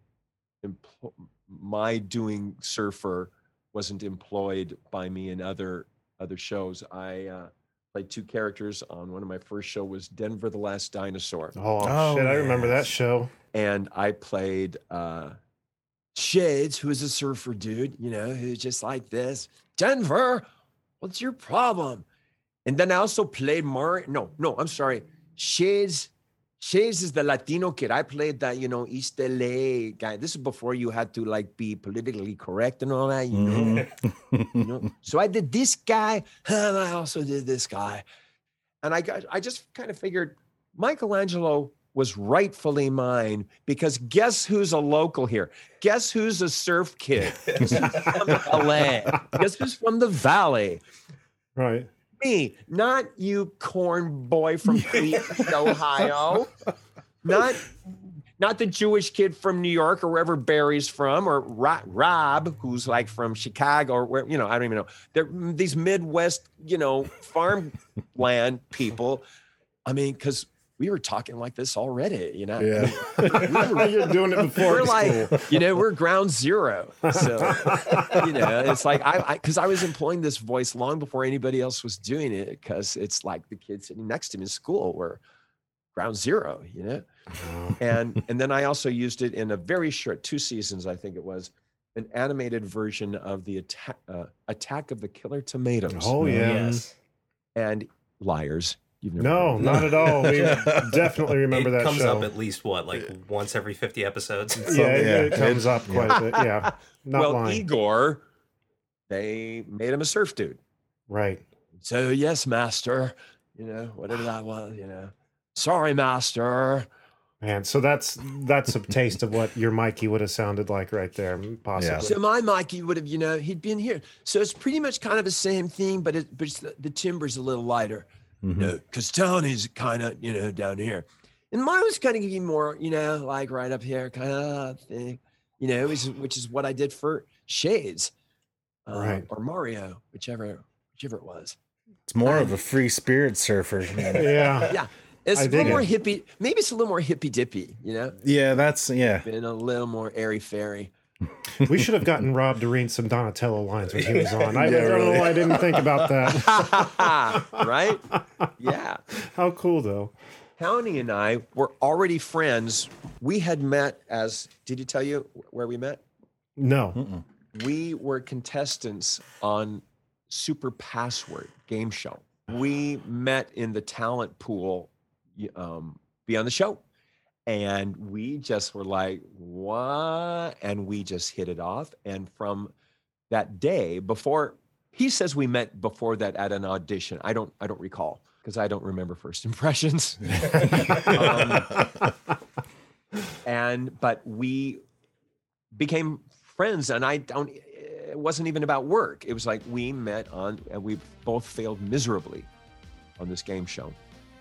empl- my doing surfer wasn't employed by me in other other shows. I uh, played two characters on one of my first show was Denver the Last Dinosaur, Oh, Oh, shit! I remember that show. and I played uh, Shades, who is a surfer dude, you know, who's just like this. Denver, what's your problem? And then I also played Mar. No, no, I'm sorry. Shades. Shades is the Latino kid. I played that, you know, East LA guy. This is before you had to like be politically correct and all that, you know. Mm-hmm. you know? So I did this guy, and I also did this guy. And I got I just kind of figured Michelangelo was rightfully mine because guess who's a local here? Guess who's a surf kid? Guess who's from LA? Guess who's from the valley? Right. Me, not you corn boy from Cleveland, Ohio. Not not the Jewish kid from New York or wherever Barry's from, or Rob, who's like from Chicago or where, you know, I don't even know. They're these Midwest, you know, farmland people. I mean, because we were talking like this already, you know. Yeah. You're doing it before. We're like, cool. you know, we're ground zero. So, you know, it's like I, because I, was employing this voice long before anybody else was doing it, because it's like the kids sitting next to me in school were ground zero, you know. And and then I also used it in a very short two seasons, I think it was, an animated version of the attack uh, Attack of the Killer Tomatoes. Oh yeah. Yes. And liars. You've never No, heard not at all. We definitely remember that. it that comes show. up at least what, like once every fifty episodes. yeah, Yeah, it, it comes up yeah. quite a bit. Yeah. Not well, lying. Igor, they made him a surf dude. right. So yes, master. You know, whatever that was, you know. Sorry, master. Man, so that's that's a taste of what your Mikey would have sounded like right there, possibly. So my Mikey would have, you know, he'd been here. So it's pretty much kind of the same thing, but it, but it's the, the timber's a little lighter. Mhm. No, because Tony's kind of, you know, down here. And mine was kind of give you more, you know, like right up here kind of thing, you know, which is, which is what I did for Shades, uh, Right. or Mario, whichever, whichever it was. It's more of a free spirit surfer. yeah. Yeah, it's I a little dig more it. hippie. Maybe it's a little more hippy dippy, you know. Yeah, that's yeah. Been a little more airy fairy. We should have gotten Rob to read some Donatello lines when he was on. I, Yeah, I don't know really. why I didn't think about that. right? Yeah. How cool though. Townie and I were already friends. We had met as, did he tell you where we met? No. We were contestants on Super Password game show. We met in the talent pool, y- um, be on the show. And we just were like, what? And we just hit it off. And from that day, before he says we met before that at an audition. I don't I don't recall because I don't remember first impressions. um, and but we became friends and I don't it wasn't even about work. It was like we met on and we both failed miserably on this game show.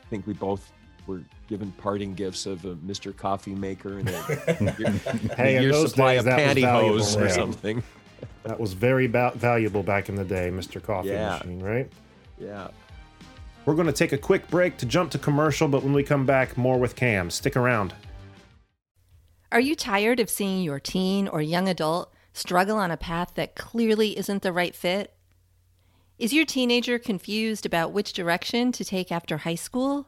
I think we both were given parting gifts of a Mr. Coffee Maker and a year, Hey, in year those supply days, of that was valuable, pantyhose or right? something. That was very ba- valuable back in the day, Mr. Coffee Yeah. Machine, right? Yeah. We're going to take a quick break to jump to commercial, but when we come back, more with Cam. Stick around. Are you tired of seeing your teen or young adult struggle on a path that clearly isn't the right fit? Is your teenager confused about which direction to take after high school?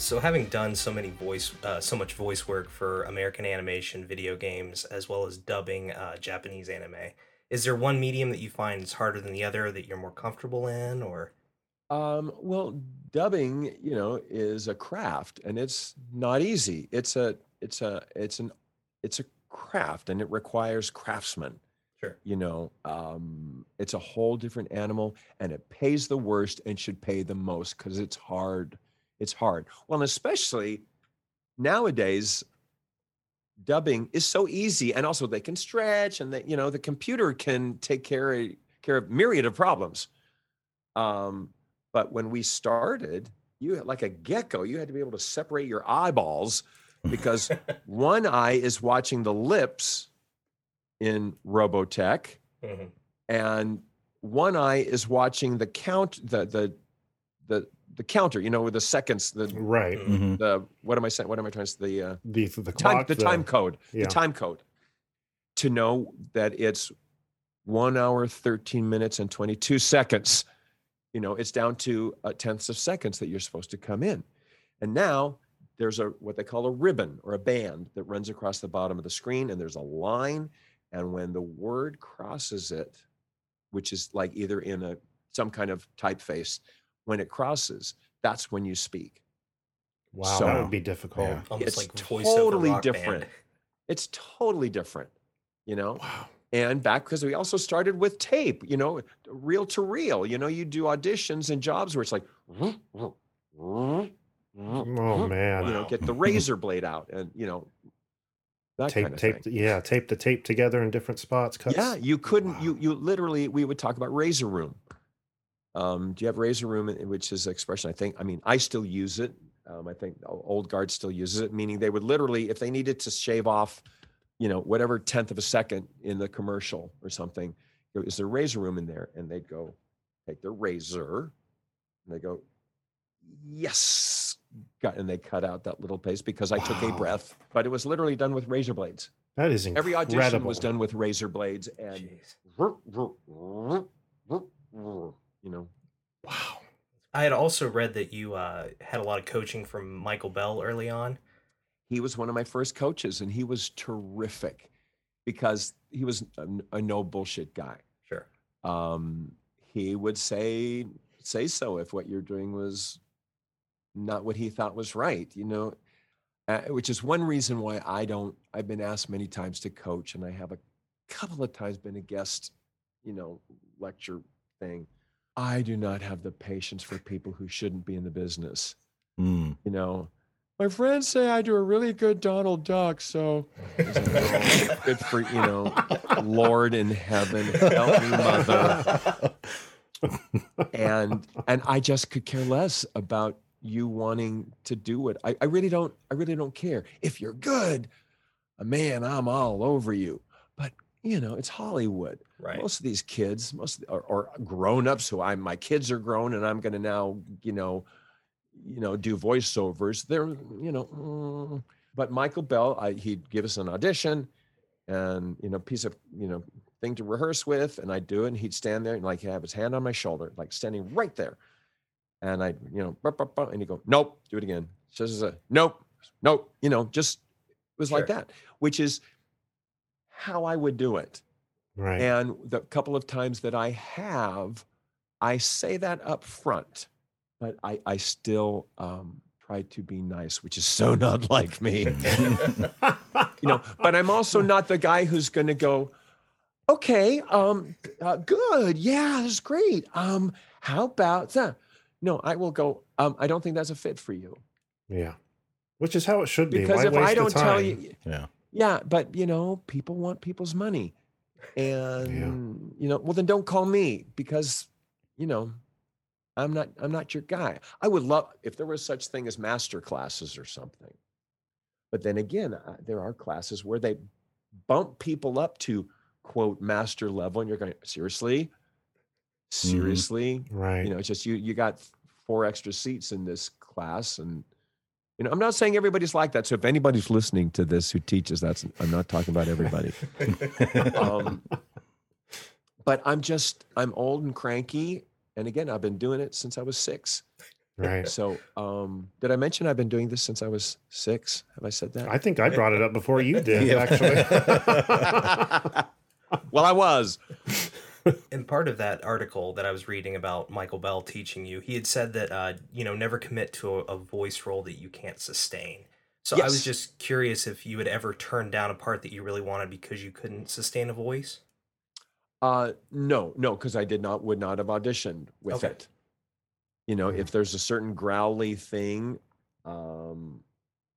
So, having done so many voice, uh, so much voice work for American animation, video games, as well as dubbing uh, Japanese anime, is there one medium that you find is harder than the other that you're more comfortable in, or? Um, well, dubbing, you know, is a craft and it's not easy. It's a, it's a, it's an, it's a craft and it requires craftsmen. Sure. You know, um, it's a whole different animal and it pays the worst and should pay the most because it's hard. It's hard. Well, and especially nowadays, dubbing is so easy and also they can stretch and that you know, the computer can take care of, care of myriad of problems. Um, but when we started, you had like a gecko, you had to be able to separate your eyeballs because one eye is watching the lips in Robotech, Mhm. and one eye is watching the count the the the the counter, you know, with the seconds, the Right. Mhm. the what am I saying? What am I trying to say? The uh, The, the time clock, the time code yeah. the time code to know that it's one hour 13 minutes and 22 seconds you know it's down to uh, tenths of seconds that you're supposed to come in and now there's a what they call a ribbon or a band that runs across the bottom of the screen and there's a line and when the word crosses it which is like either in a some kind of typeface when it crosses that's when you speak Wow, So- that would be difficult. Yeah. Almost it's like totally rock band. different. It's totally different, you know. Wow. And back because we also started with tape, you know, reel to reel. You know, you do auditions and jobs where it's like, Oh, man. you know, get the razor blade out and you know that tape, kind of tape, thing. yeah, tape the tape together in different spots. Cuts. Yeah, you couldn't. Wow. You you literally. We would talk about razor room. Um, do you have razor room, which is an expression? I think. I mean, I still use it. Um, I think old guard still uses it, meaning they would literally, if they needed to shave off, you know, whatever tenth of a second in the commercial or something, is there razor room in there? And they'd go take their razor, and they go, yes, got, and they cut out that little piece because I took a breath, but it was literally done with razor blades. That is incredible. Every audition was done with razor blades and. You know Wow. I had also read that you uh, had a lot of coaching from Michael Bell early on. he was one of my first coaches and he was terrific because he was a, a no bullshit guy Sure. um, he would say say so if what you're doing was not what he thought was right you know uh, which is one reason why i don't i've been asked many times to coach and i have a couple of times been a guest you know lecture thing i do not have the patience for people who shouldn't be in the business. Mm. you know my friends say i do a really good donald duck so it's like, "Oh, good for you know lord in heaven help me mother. And and i just could care less about you wanting to do it. I, I really don't i really don't care. If you're good man i'm all over you. But you know, it's Hollywood. Right. Most of these kids, most or, or grown-ups who I'm my kids are grown and I'm going to now, you know, you know, do voiceovers. They're, you know, mm. but Michael Bell, I, he'd give us an audition and, you know, piece of, you know, thing to rehearse with. And I'd do it. And he'd stand there and like have his hand on my shoulder, like standing right there. And I, you know, bup, bup, bup, and he'd go, nope, do it again. Says, a, nope, nope, you know, just it was like that, which is how I would do it. Right. And the couple of times that I have, I say that up front, but I, I still um, try to be nice, which is so not like me. you know, but I'm also not the guy who's going to go, okay, um, uh, good. Yeah, that's great. Um, how about that? No, I will go, um, I don't think that's a fit for you. yeah. Which is how it should be. Because Why if I waste the don't tell you, Yeah. yeah, but you know, people want people's money. And you know, well then don't call me because you know, I'm not I'm not your guy. I would love if there was such thing as master classes or something. But then again, uh, there are classes where they bump people up to quote master level and you're going seriously? Seriously? Right. You know, it's just you you got four extra seats in this class and you know, I'm not saying everybody's like that. So if anybody's listening to this who teaches, that's I'm not talking about everybody. um, but I'm just I'm old and cranky, and again, I've been doing it since I was six. right. So, um, did I mention I've been doing this since I was six? Have I said that? I think I brought it up before you did, Yeah. actually. well, I was. And part of that article that I was reading about Michael Bell teaching you, he had said that uh, you know never commit to a, a voice role that you can't sustain. So I was just curious if you had ever turned down a part that you really wanted because you couldn't sustain a voice. Uh, no, no, because I did not would not have auditioned with Okay. it. You know, Mhm. if there's a certain growly thing, um,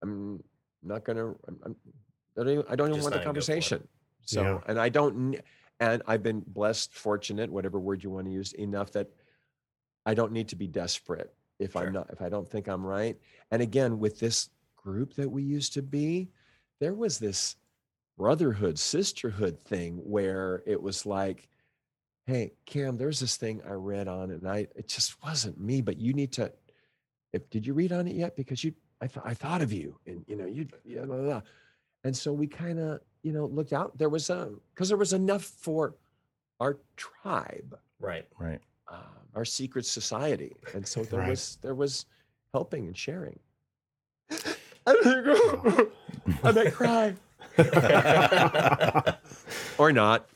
I'm not gonna. I'm, I'm, I don't even, I don't even want the not conversation. So, Yeah. and I don't. And I've been blessed, fortunate, whatever word you want to use, enough that I don't need to be desperate if Sure. I'm not. If I don't think I'm right. And again, with this group that we used to be, there was this brotherhood, sisterhood thing where it was like, hey, Cam, there's this thing I read on it, and I it just wasn't me, but you need to. If did you read on it yet? Because you, I thought I thought of you, and you know you, yeah, blah, blah, blah. and so we kind of you know looked out. There was a because there was enough for our tribe, Right. Right. um, our secret society, and so there Right. was there was helping and sharing. I might cry or not.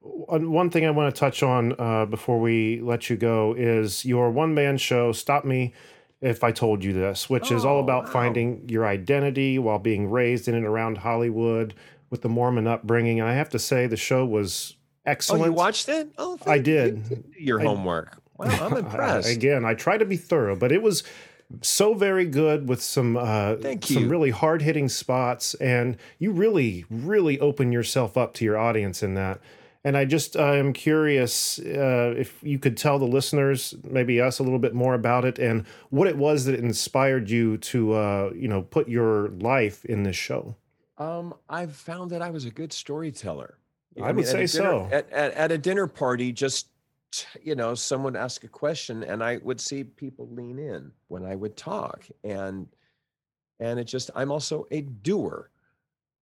One one thing I want to touch on uh, before we let you go is your one man show, Stop Me If I Told You This, which is all Oh, about wow. finding your identity while being raised in and around Hollywood with the Mormon upbringing. And I have to say, the show was excellent. Oh, you watched it? Oh, I thank you. You did. your I- homework. Wow, I'm I- impressed. again, I try to be thorough, but it was so very good with some uh, Thank some really hard hitting spots, and you really, really open yourself up to your audience in that. And I just uh, am curious uh, if you could tell the listeners, maybe us, a little bit more about it and what it was that inspired you to, uh, you know, put your life in this show. Um, I've found that I was a good storyteller. I would at a say dinner- so. At, at, at a dinner party, just you know, someone ask a question, and I would see people lean in when I would talk, and and it just I'm also a doer.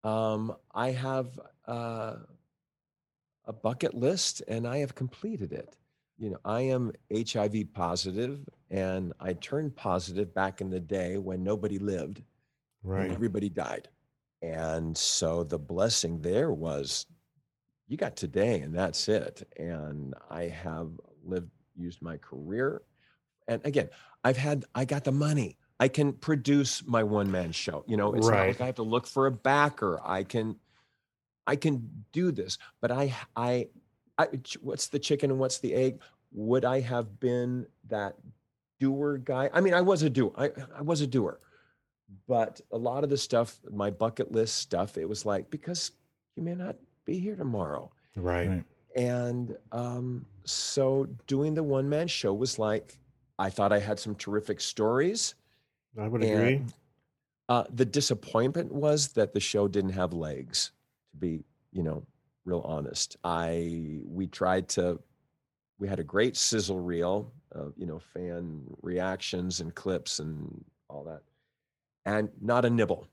Um, I have uh, a bucket list, and I have completed it. You know, I am HIV positive, and I turned positive back in the day when nobody lived Right. everybody died. And so the blessing there was you got today and that's it. And I have lived, used my career. And again, I've had, I got the money. I can produce my one man show. You know, it's not like I have to look for a backer. I can, I can do this. But I, I, I, what's the chicken and what's the egg? Would I have been that doer guy? I mean, I was a doer. I, I was a doer but a lot of the stuff my bucket list stuff it was like because you may not be here tomorrow Right. Right. and um, so doing the one man show was like i thought i had some terrific stories I would And- agree. uh, the disappointment was that the show didn't have legs to be you know real honest. I we tried to we had a great sizzle reel of you know fan reactions and clips and all that, and not a nibble.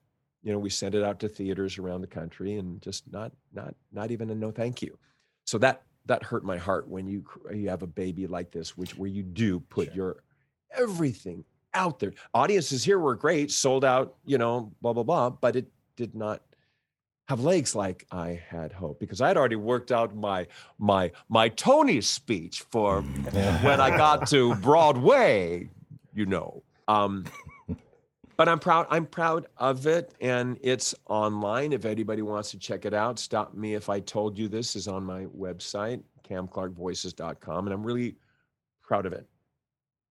You know, we sent it out to theaters around the country and just not not not even a no thank you. So that that hurt my heart when you you have a baby like this, which where you do put your everything out there. Audiences here were great, sold out, you know, blah blah blah, but it did not have legs like I had hoped because I had already worked out my my my Tony speech for when I got to Broadway, you know. Um, but I'm proud. I'm proud of it, and it's online. If anybody wants to check it out, stop me if I told you this is on my website, camclarkvoices.com, and I'm really proud of it.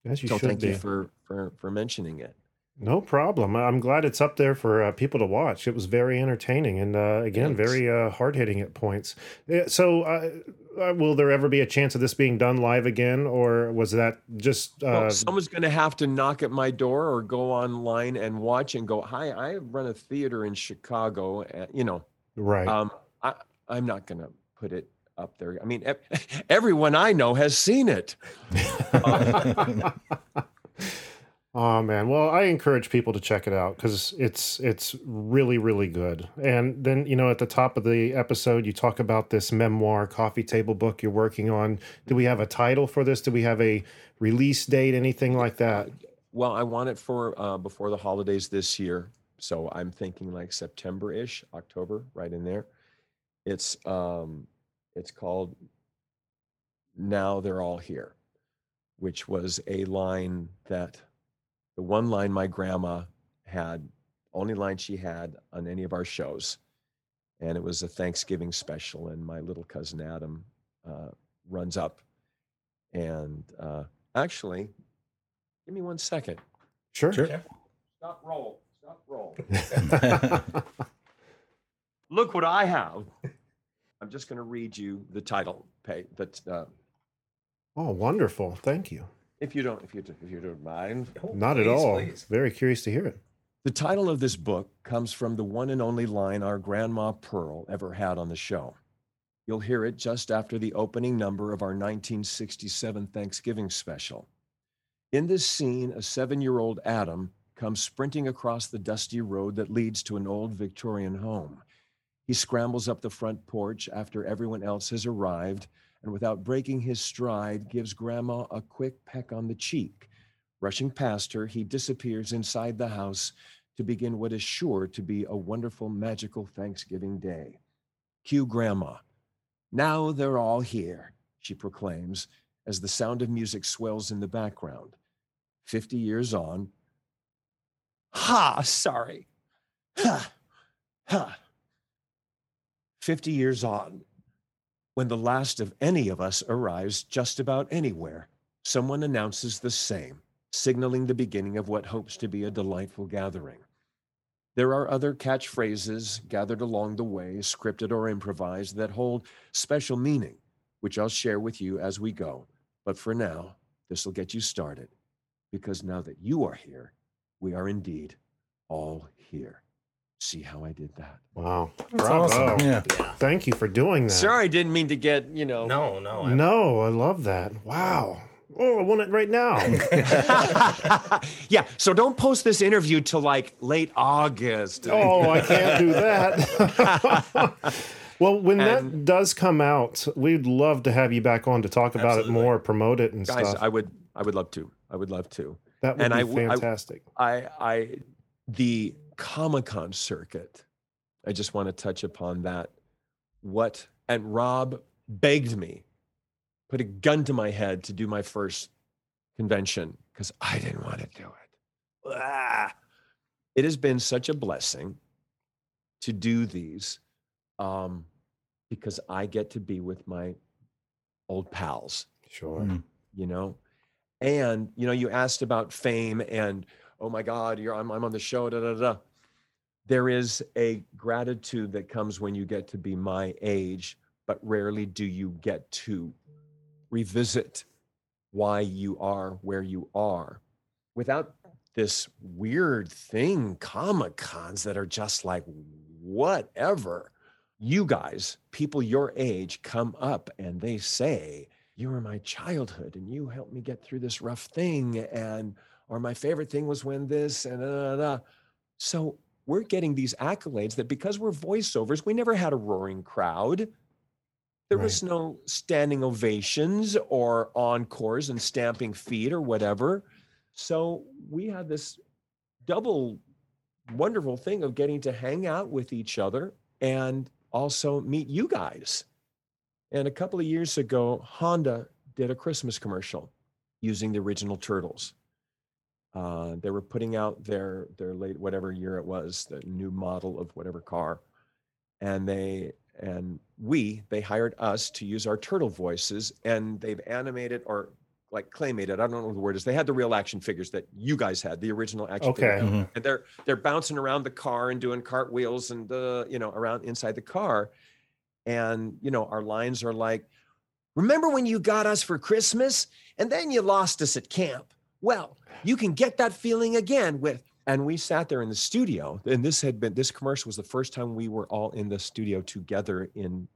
As you so should thank be. you for for for mentioning it. No problem. I'm glad it's up there for uh, people to watch. It was very entertaining and uh, again Thanks. very uh, hard hitting at points. Uh, So, uh, uh, will there ever be a chance of this being done live again, or was that just? Uh, Well, someone's going to have to knock at my door or go online and watch and go, "Hi, I run a theater in Chicago." And, you know, right. um, I, I'm not going to put it up there. I mean, everyone I know has seen it. Oh man, well, I encourage people to check it out because it's it's really really good. And then you know at the top of the episode, you talk about this memoir coffee table book you're working on. Do we have a title for this? Do we have a release date? Anything like that? Well, I want it for uh, before the holidays this year, so I'm thinking like September-ish, October, right in there. It's um, it's called "Now They're All Here," which was a line that the one line my grandma had, only line she had on any of our shows, and it was a Thanksgiving special, and my little cousin Adam uh, runs up, and uh, actually, give me one second. Sure. Sure. Stop roll. Stop roll. Look what I have. I'm just going to read you the title page. That uh, Oh, wonderful! Thank you. If you don't, if you do- if you don't mind. Oh, Not at all. please. Very curious to hear it. The title of this book comes from the one and only line our Grandma Pearl ever had on the show. You'll hear it just after the opening number of our 1967 Thanksgiving special. In this scene, a seven year old Adam comes sprinting across the dusty road that leads to an old Victorian home. He scrambles up the front porch after everyone else has arrived and, without breaking his stride, gives Grandma a quick peck on the cheek. Rushing past her, he disappears inside the house to begin what is sure to be a wonderful, magical Thanksgiving day. Cue Grandma. Now they're all here, she proclaims as the sound of music swells in the background. 50 years on. Ha, sorry. Ha, ha. 50 years on, when the last of any of us arrives just about anywhere, someone announces the same, signaling the beginning of what hopes to be a delightful gathering. There are other catchphrases gathered along the way, scripted or improvised, that hold special meaning, which I'll share with you as we go. But for now, this will get you started, because now that you are here, we are indeed all here. See how I did that? Wow. That's Bravo. awesome. Yeah. Thank you for doing that. Sorry, I didn't mean to get, you know. No, no. I- No, I love that. Wow. Oh, I want it right now. yeah, so don't post this interview till like late August. oh, I can't do that. well, when that does come out, we'd love to have you back on to talk about Absolutely. it more, promote it and Guys, stuff. I would I would love to. I would love to. that would and be I w- I- fantastic. I I the Comic Con circuit. I just want to touch upon that. What and Rob begged me, put a gun to my head to do my first convention because I didn't want to do it. Ah. It has been such a blessing to do these um, because I get to be with my old pals sure. Mm. you know and you know you asked about fame and oh my god you're i'm, I'm on the show da, da, da. there is a gratitude that comes when you get to be my age but rarely do you get to revisit why you are where you are without this weird thing comic cons that are just like whatever you guys, people your age, come up and they say, You were my childhood and you helped me get through this rough thing. And, or my favorite thing was when this and da, da, da. So we're getting these accolades that because we're voiceovers, we never had a roaring crowd. There was no standing ovations or encores and stamping feet or whatever. So we had this double wonderful thing of getting to hang out with each other and also meet you guys. And a couple of years ago, Honda did a Christmas commercial using the original Turtles. Uh, they were putting out their their late whatever year it was, the new model of whatever car, and they and we they hired us to use our turtle voices, and they've animated or like claymated. I don't know what the word is. They had the real action figures that you guys had, the original action Okay. figures Mhm. and they're they're bouncing around the car and doing cartwheels and uh, you know around inside the car and you know our lines are like remember when you got us for christmas and then you lost us at camp well you can get that feeling again with and we sat there in the studio and this had been this commercial was the first time we were all in the studio together in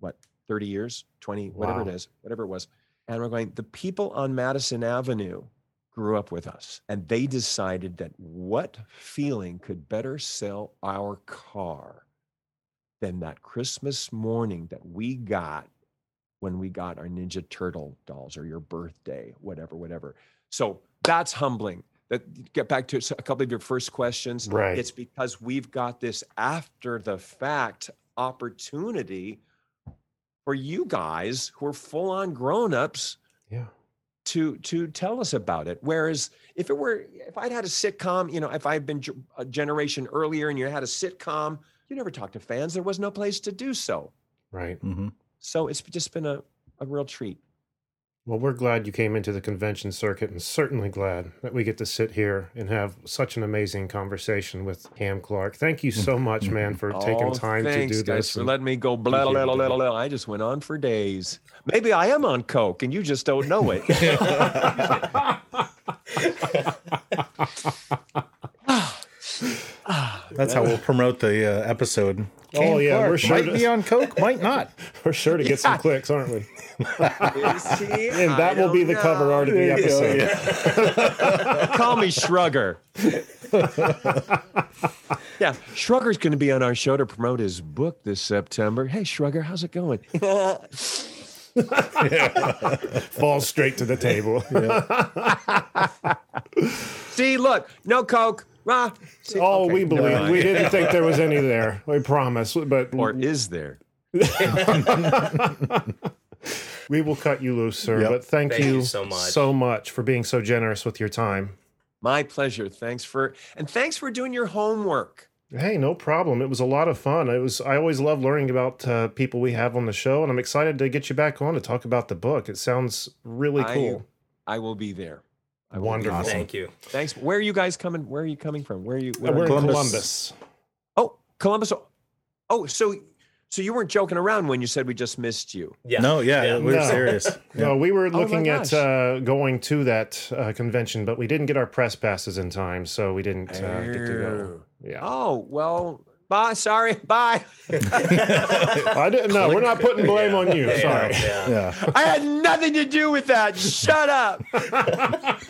what 30 years 20 whatever it Wow. is whatever it was and we're going the people on madison avenue grew up with us and they decided that what feeling could better sell our car than that Christmas morning that we got when we got our Ninja Turtle dolls or your birthday, whatever, whatever. So that's humbling. That get back to a couple of your first questions. Right. It's because we've got this after the fact opportunity for you guys who are full on grown-ups Yeah. to to tell us about it. Whereas if it were if I'd had a sitcom, you know, if I'd been a generation earlier and you had a sitcom, you never talked to fans. There was no place to do so. Right. hmm So it's just been a, a real treat. Well, we're glad you came into the convention circuit and certainly glad that we get to sit here and have such an amazing conversation with Cam Clarke. Thank you so much, man, for oh, taking Oh, time thanks, to do guys, this. for and- letting me go blah, blah, blah, blah, blah, blah. I just went on for days. Maybe I am on coke and you just don't know it. That's how we'll promote the uh, episode. Oh, yeah, Clarke we're sure might to- be on coke, might not. We're sure to get some clicks, aren't we? Is he? And I that will be don't the cover art of the episode. Call me Shrugger. yeah, Shrugger's going to be on our show to promote his book this September. Hey, Shrugger, how's it going? Falls straight to the table. See, look, no coke. Ah, see, Oh, okay, we believe. We didn't think there was any there. We promise. But Or is there? we will cut you loose, sir. Yep. But thank, Thank you, you so much. so much for being so generous with your time. My pleasure. Thanks for and thanks for doing your homework. Hey, no problem. It was a lot of fun. It was. I always love learning about uh, people we have on the show, and I'm excited to get you back on to talk about the book. It sounds really I- cool. I will be there. I will Wonderful. there. Thank you. Thanks. Where are you guys coming? Where are you coming from? Where are you? Where are We're in you- Columbus. Columbus. Oh, Columbus. Oh, so so you weren't joking around when you said we just missed you. Yeah. No, yeah, we're No. serious. No, we were my looking at uh, going to that uh, convention, but we didn't get our press passes in time, so we didn't uh, get to go. Yeah. Oh well. Bye. Sorry. Bye. I didn't. know. we're not putting blame on you. Sorry. Yeah. Yeah. I had nothing to do with that. Shut up.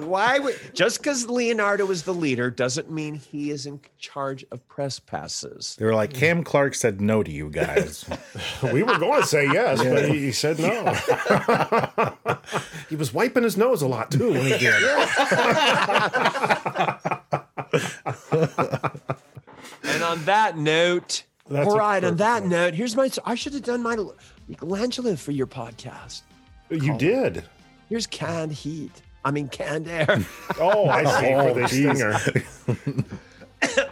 Why would just because Leonardo is the leader doesn't mean he is in charge of press passes. They were like, Cam Clarke said no to you guys. We were going to say yes, but he, he said no. he was wiping his nose a lot too when he did. And on that note, That's all a right. On that note. note, here's my. I should have done my Michelangelo for your podcast. You did. Here's canned heat. I mean canned air. Oh, I see. Oh, for the oh, geez. stinger.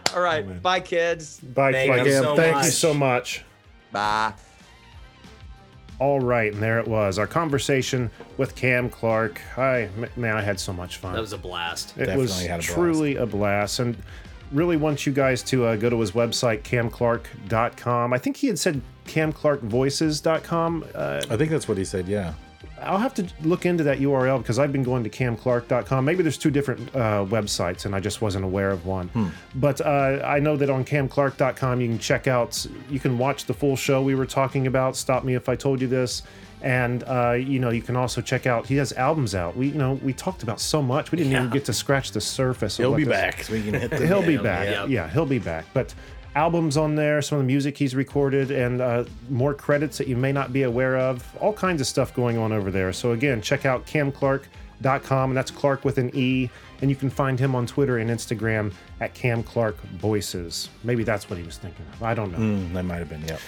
all right. Bye, kids. Bye, Thank bye, you so Thank you much. so much. Bye. All right, and there it was. Our conversation with Cam Clarke. I man, I had so much fun. That was a blast. It Definitely was had a blast. truly a blast. And really want you guys to uh, go to his website, camclarke.com. I think he had said camclarkvoices.com. Uh, I think that's what he said. Yeah. I'll have to look into that URL because I've been going to camclarke.com. Maybe there's two different uh, websites and I just wasn't aware of one. But uh, I know that on camclark.com you can check out, you can watch the full show we were talking about. Stop me if I told you this. And uh, you know you can also check out. He has albums out. We you know we talked about so much. We didn't even get to scratch the surface. He'll be this- back. So we can hit the He'll be back. Yeah. Yeah. he'll be back. But albums on there, some of the music he's recorded, and uh, more credits that you may not be aware of. All kinds of stuff going on over there. So again, check out camclarke.com, and that's Clark with an E. And you can find him on Twitter and Instagram at Cam Clarke Voices. Maybe that's what he was thinking of. I don't know. Mm, that might have been. Yep.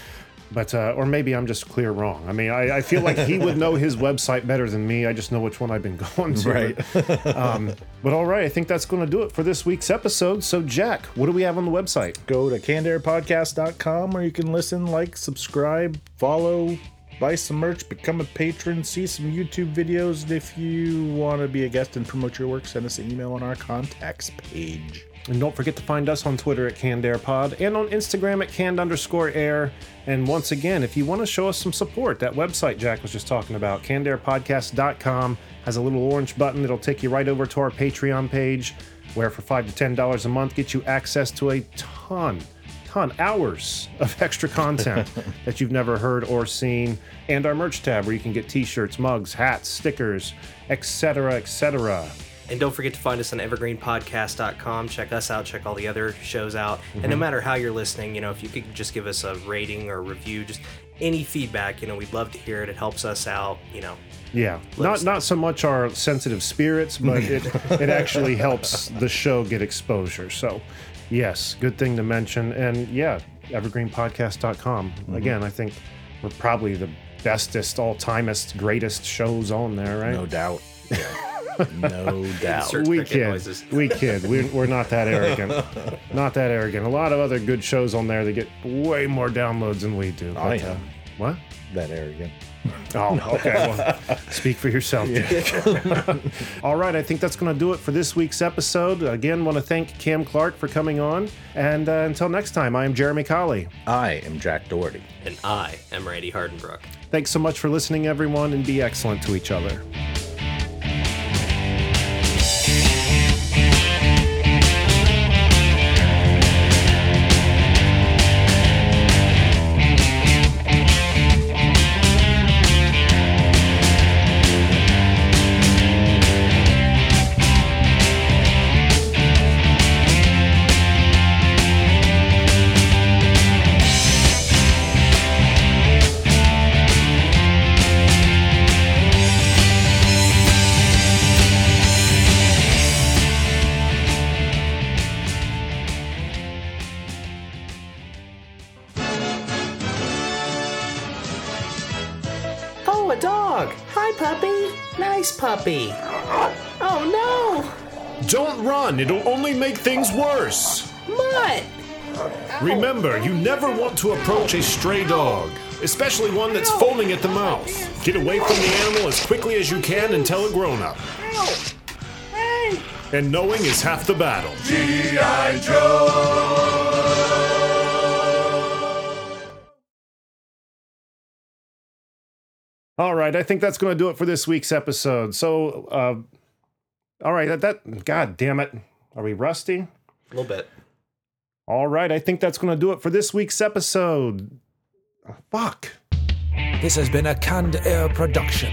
But uh, or maybe I'm just clear wrong. I mean, I, I feel like he would know his website better than me. I just know which one I've been going to. Right. um, but all right, I think that's going to do it for this week's episode. So, Jack, what do we have on the website? Go to cannedairpodcast.com where you can listen, like, subscribe, follow, buy some merch, become a patron, see some YouTube videos. And if you want to be a guest and promote your work, send us an email on our contacts page. And don't forget to find us on Twitter at Canned Air Pod and on Instagram at canned underscore air. And once again, if you want to show us some support, that website Jack was just talking about, cannedairpodcast.com, has a little orange button that'll take you right over to our Patreon page, where for five to ten dollars a month gets you access to a ton, ton, hours of extra content that you've never heard or seen, and our merch tab where you can get t-shirts, mugs, hats, stickers, etc., etc. And don't forget to find us on evergreenpodcast.com. Check us out, check all the other shows out. And Mm-hmm. no matter how you're listening, you know, if you could just give us a rating or review, just any feedback, you know, we'd love to hear it. It helps us out, you know. Yeah, Let not not so much our sensitive spirits, but it it actually helps the show get exposure. So, yes, good thing to mention. And yeah, evergreenpodcast.com. Again, I think we're probably the bestest, all timest, greatest shows on there, right? No doubt. no doubt. We cricket kid, we kid. We're, we're not that arrogant. not that arrogant. A lot of other good shows on there that get way more downloads than we do. I but, uh, what? That arrogant. Oh, okay. Well, speak for yourself. Jack. All right, I think that's going to do it for this week's episode. Again, want to thank Cam Clarke for coming on. And uh, until next time, I am Jeremy Colley. I am Jack Doherty. And I am Randy Hardenbrook. Thanks so much for listening, everyone, and be excellent to each other. Don't it'll only make things worse. no. Mutt. Remember, you never want to approach a stray dog, especially one that's foaming at the mouth. Get away from the animal as quickly as you can and tell a grown up. And knowing is half the battle. G.I. Joe! All right, I think that's going to do it for this week's episode. So, uh, all right, that, that, God damn it. Are we rusty? A little bit. All right, I think that's going to do it for this week's episode. Fuck. This has been a Canned Air production.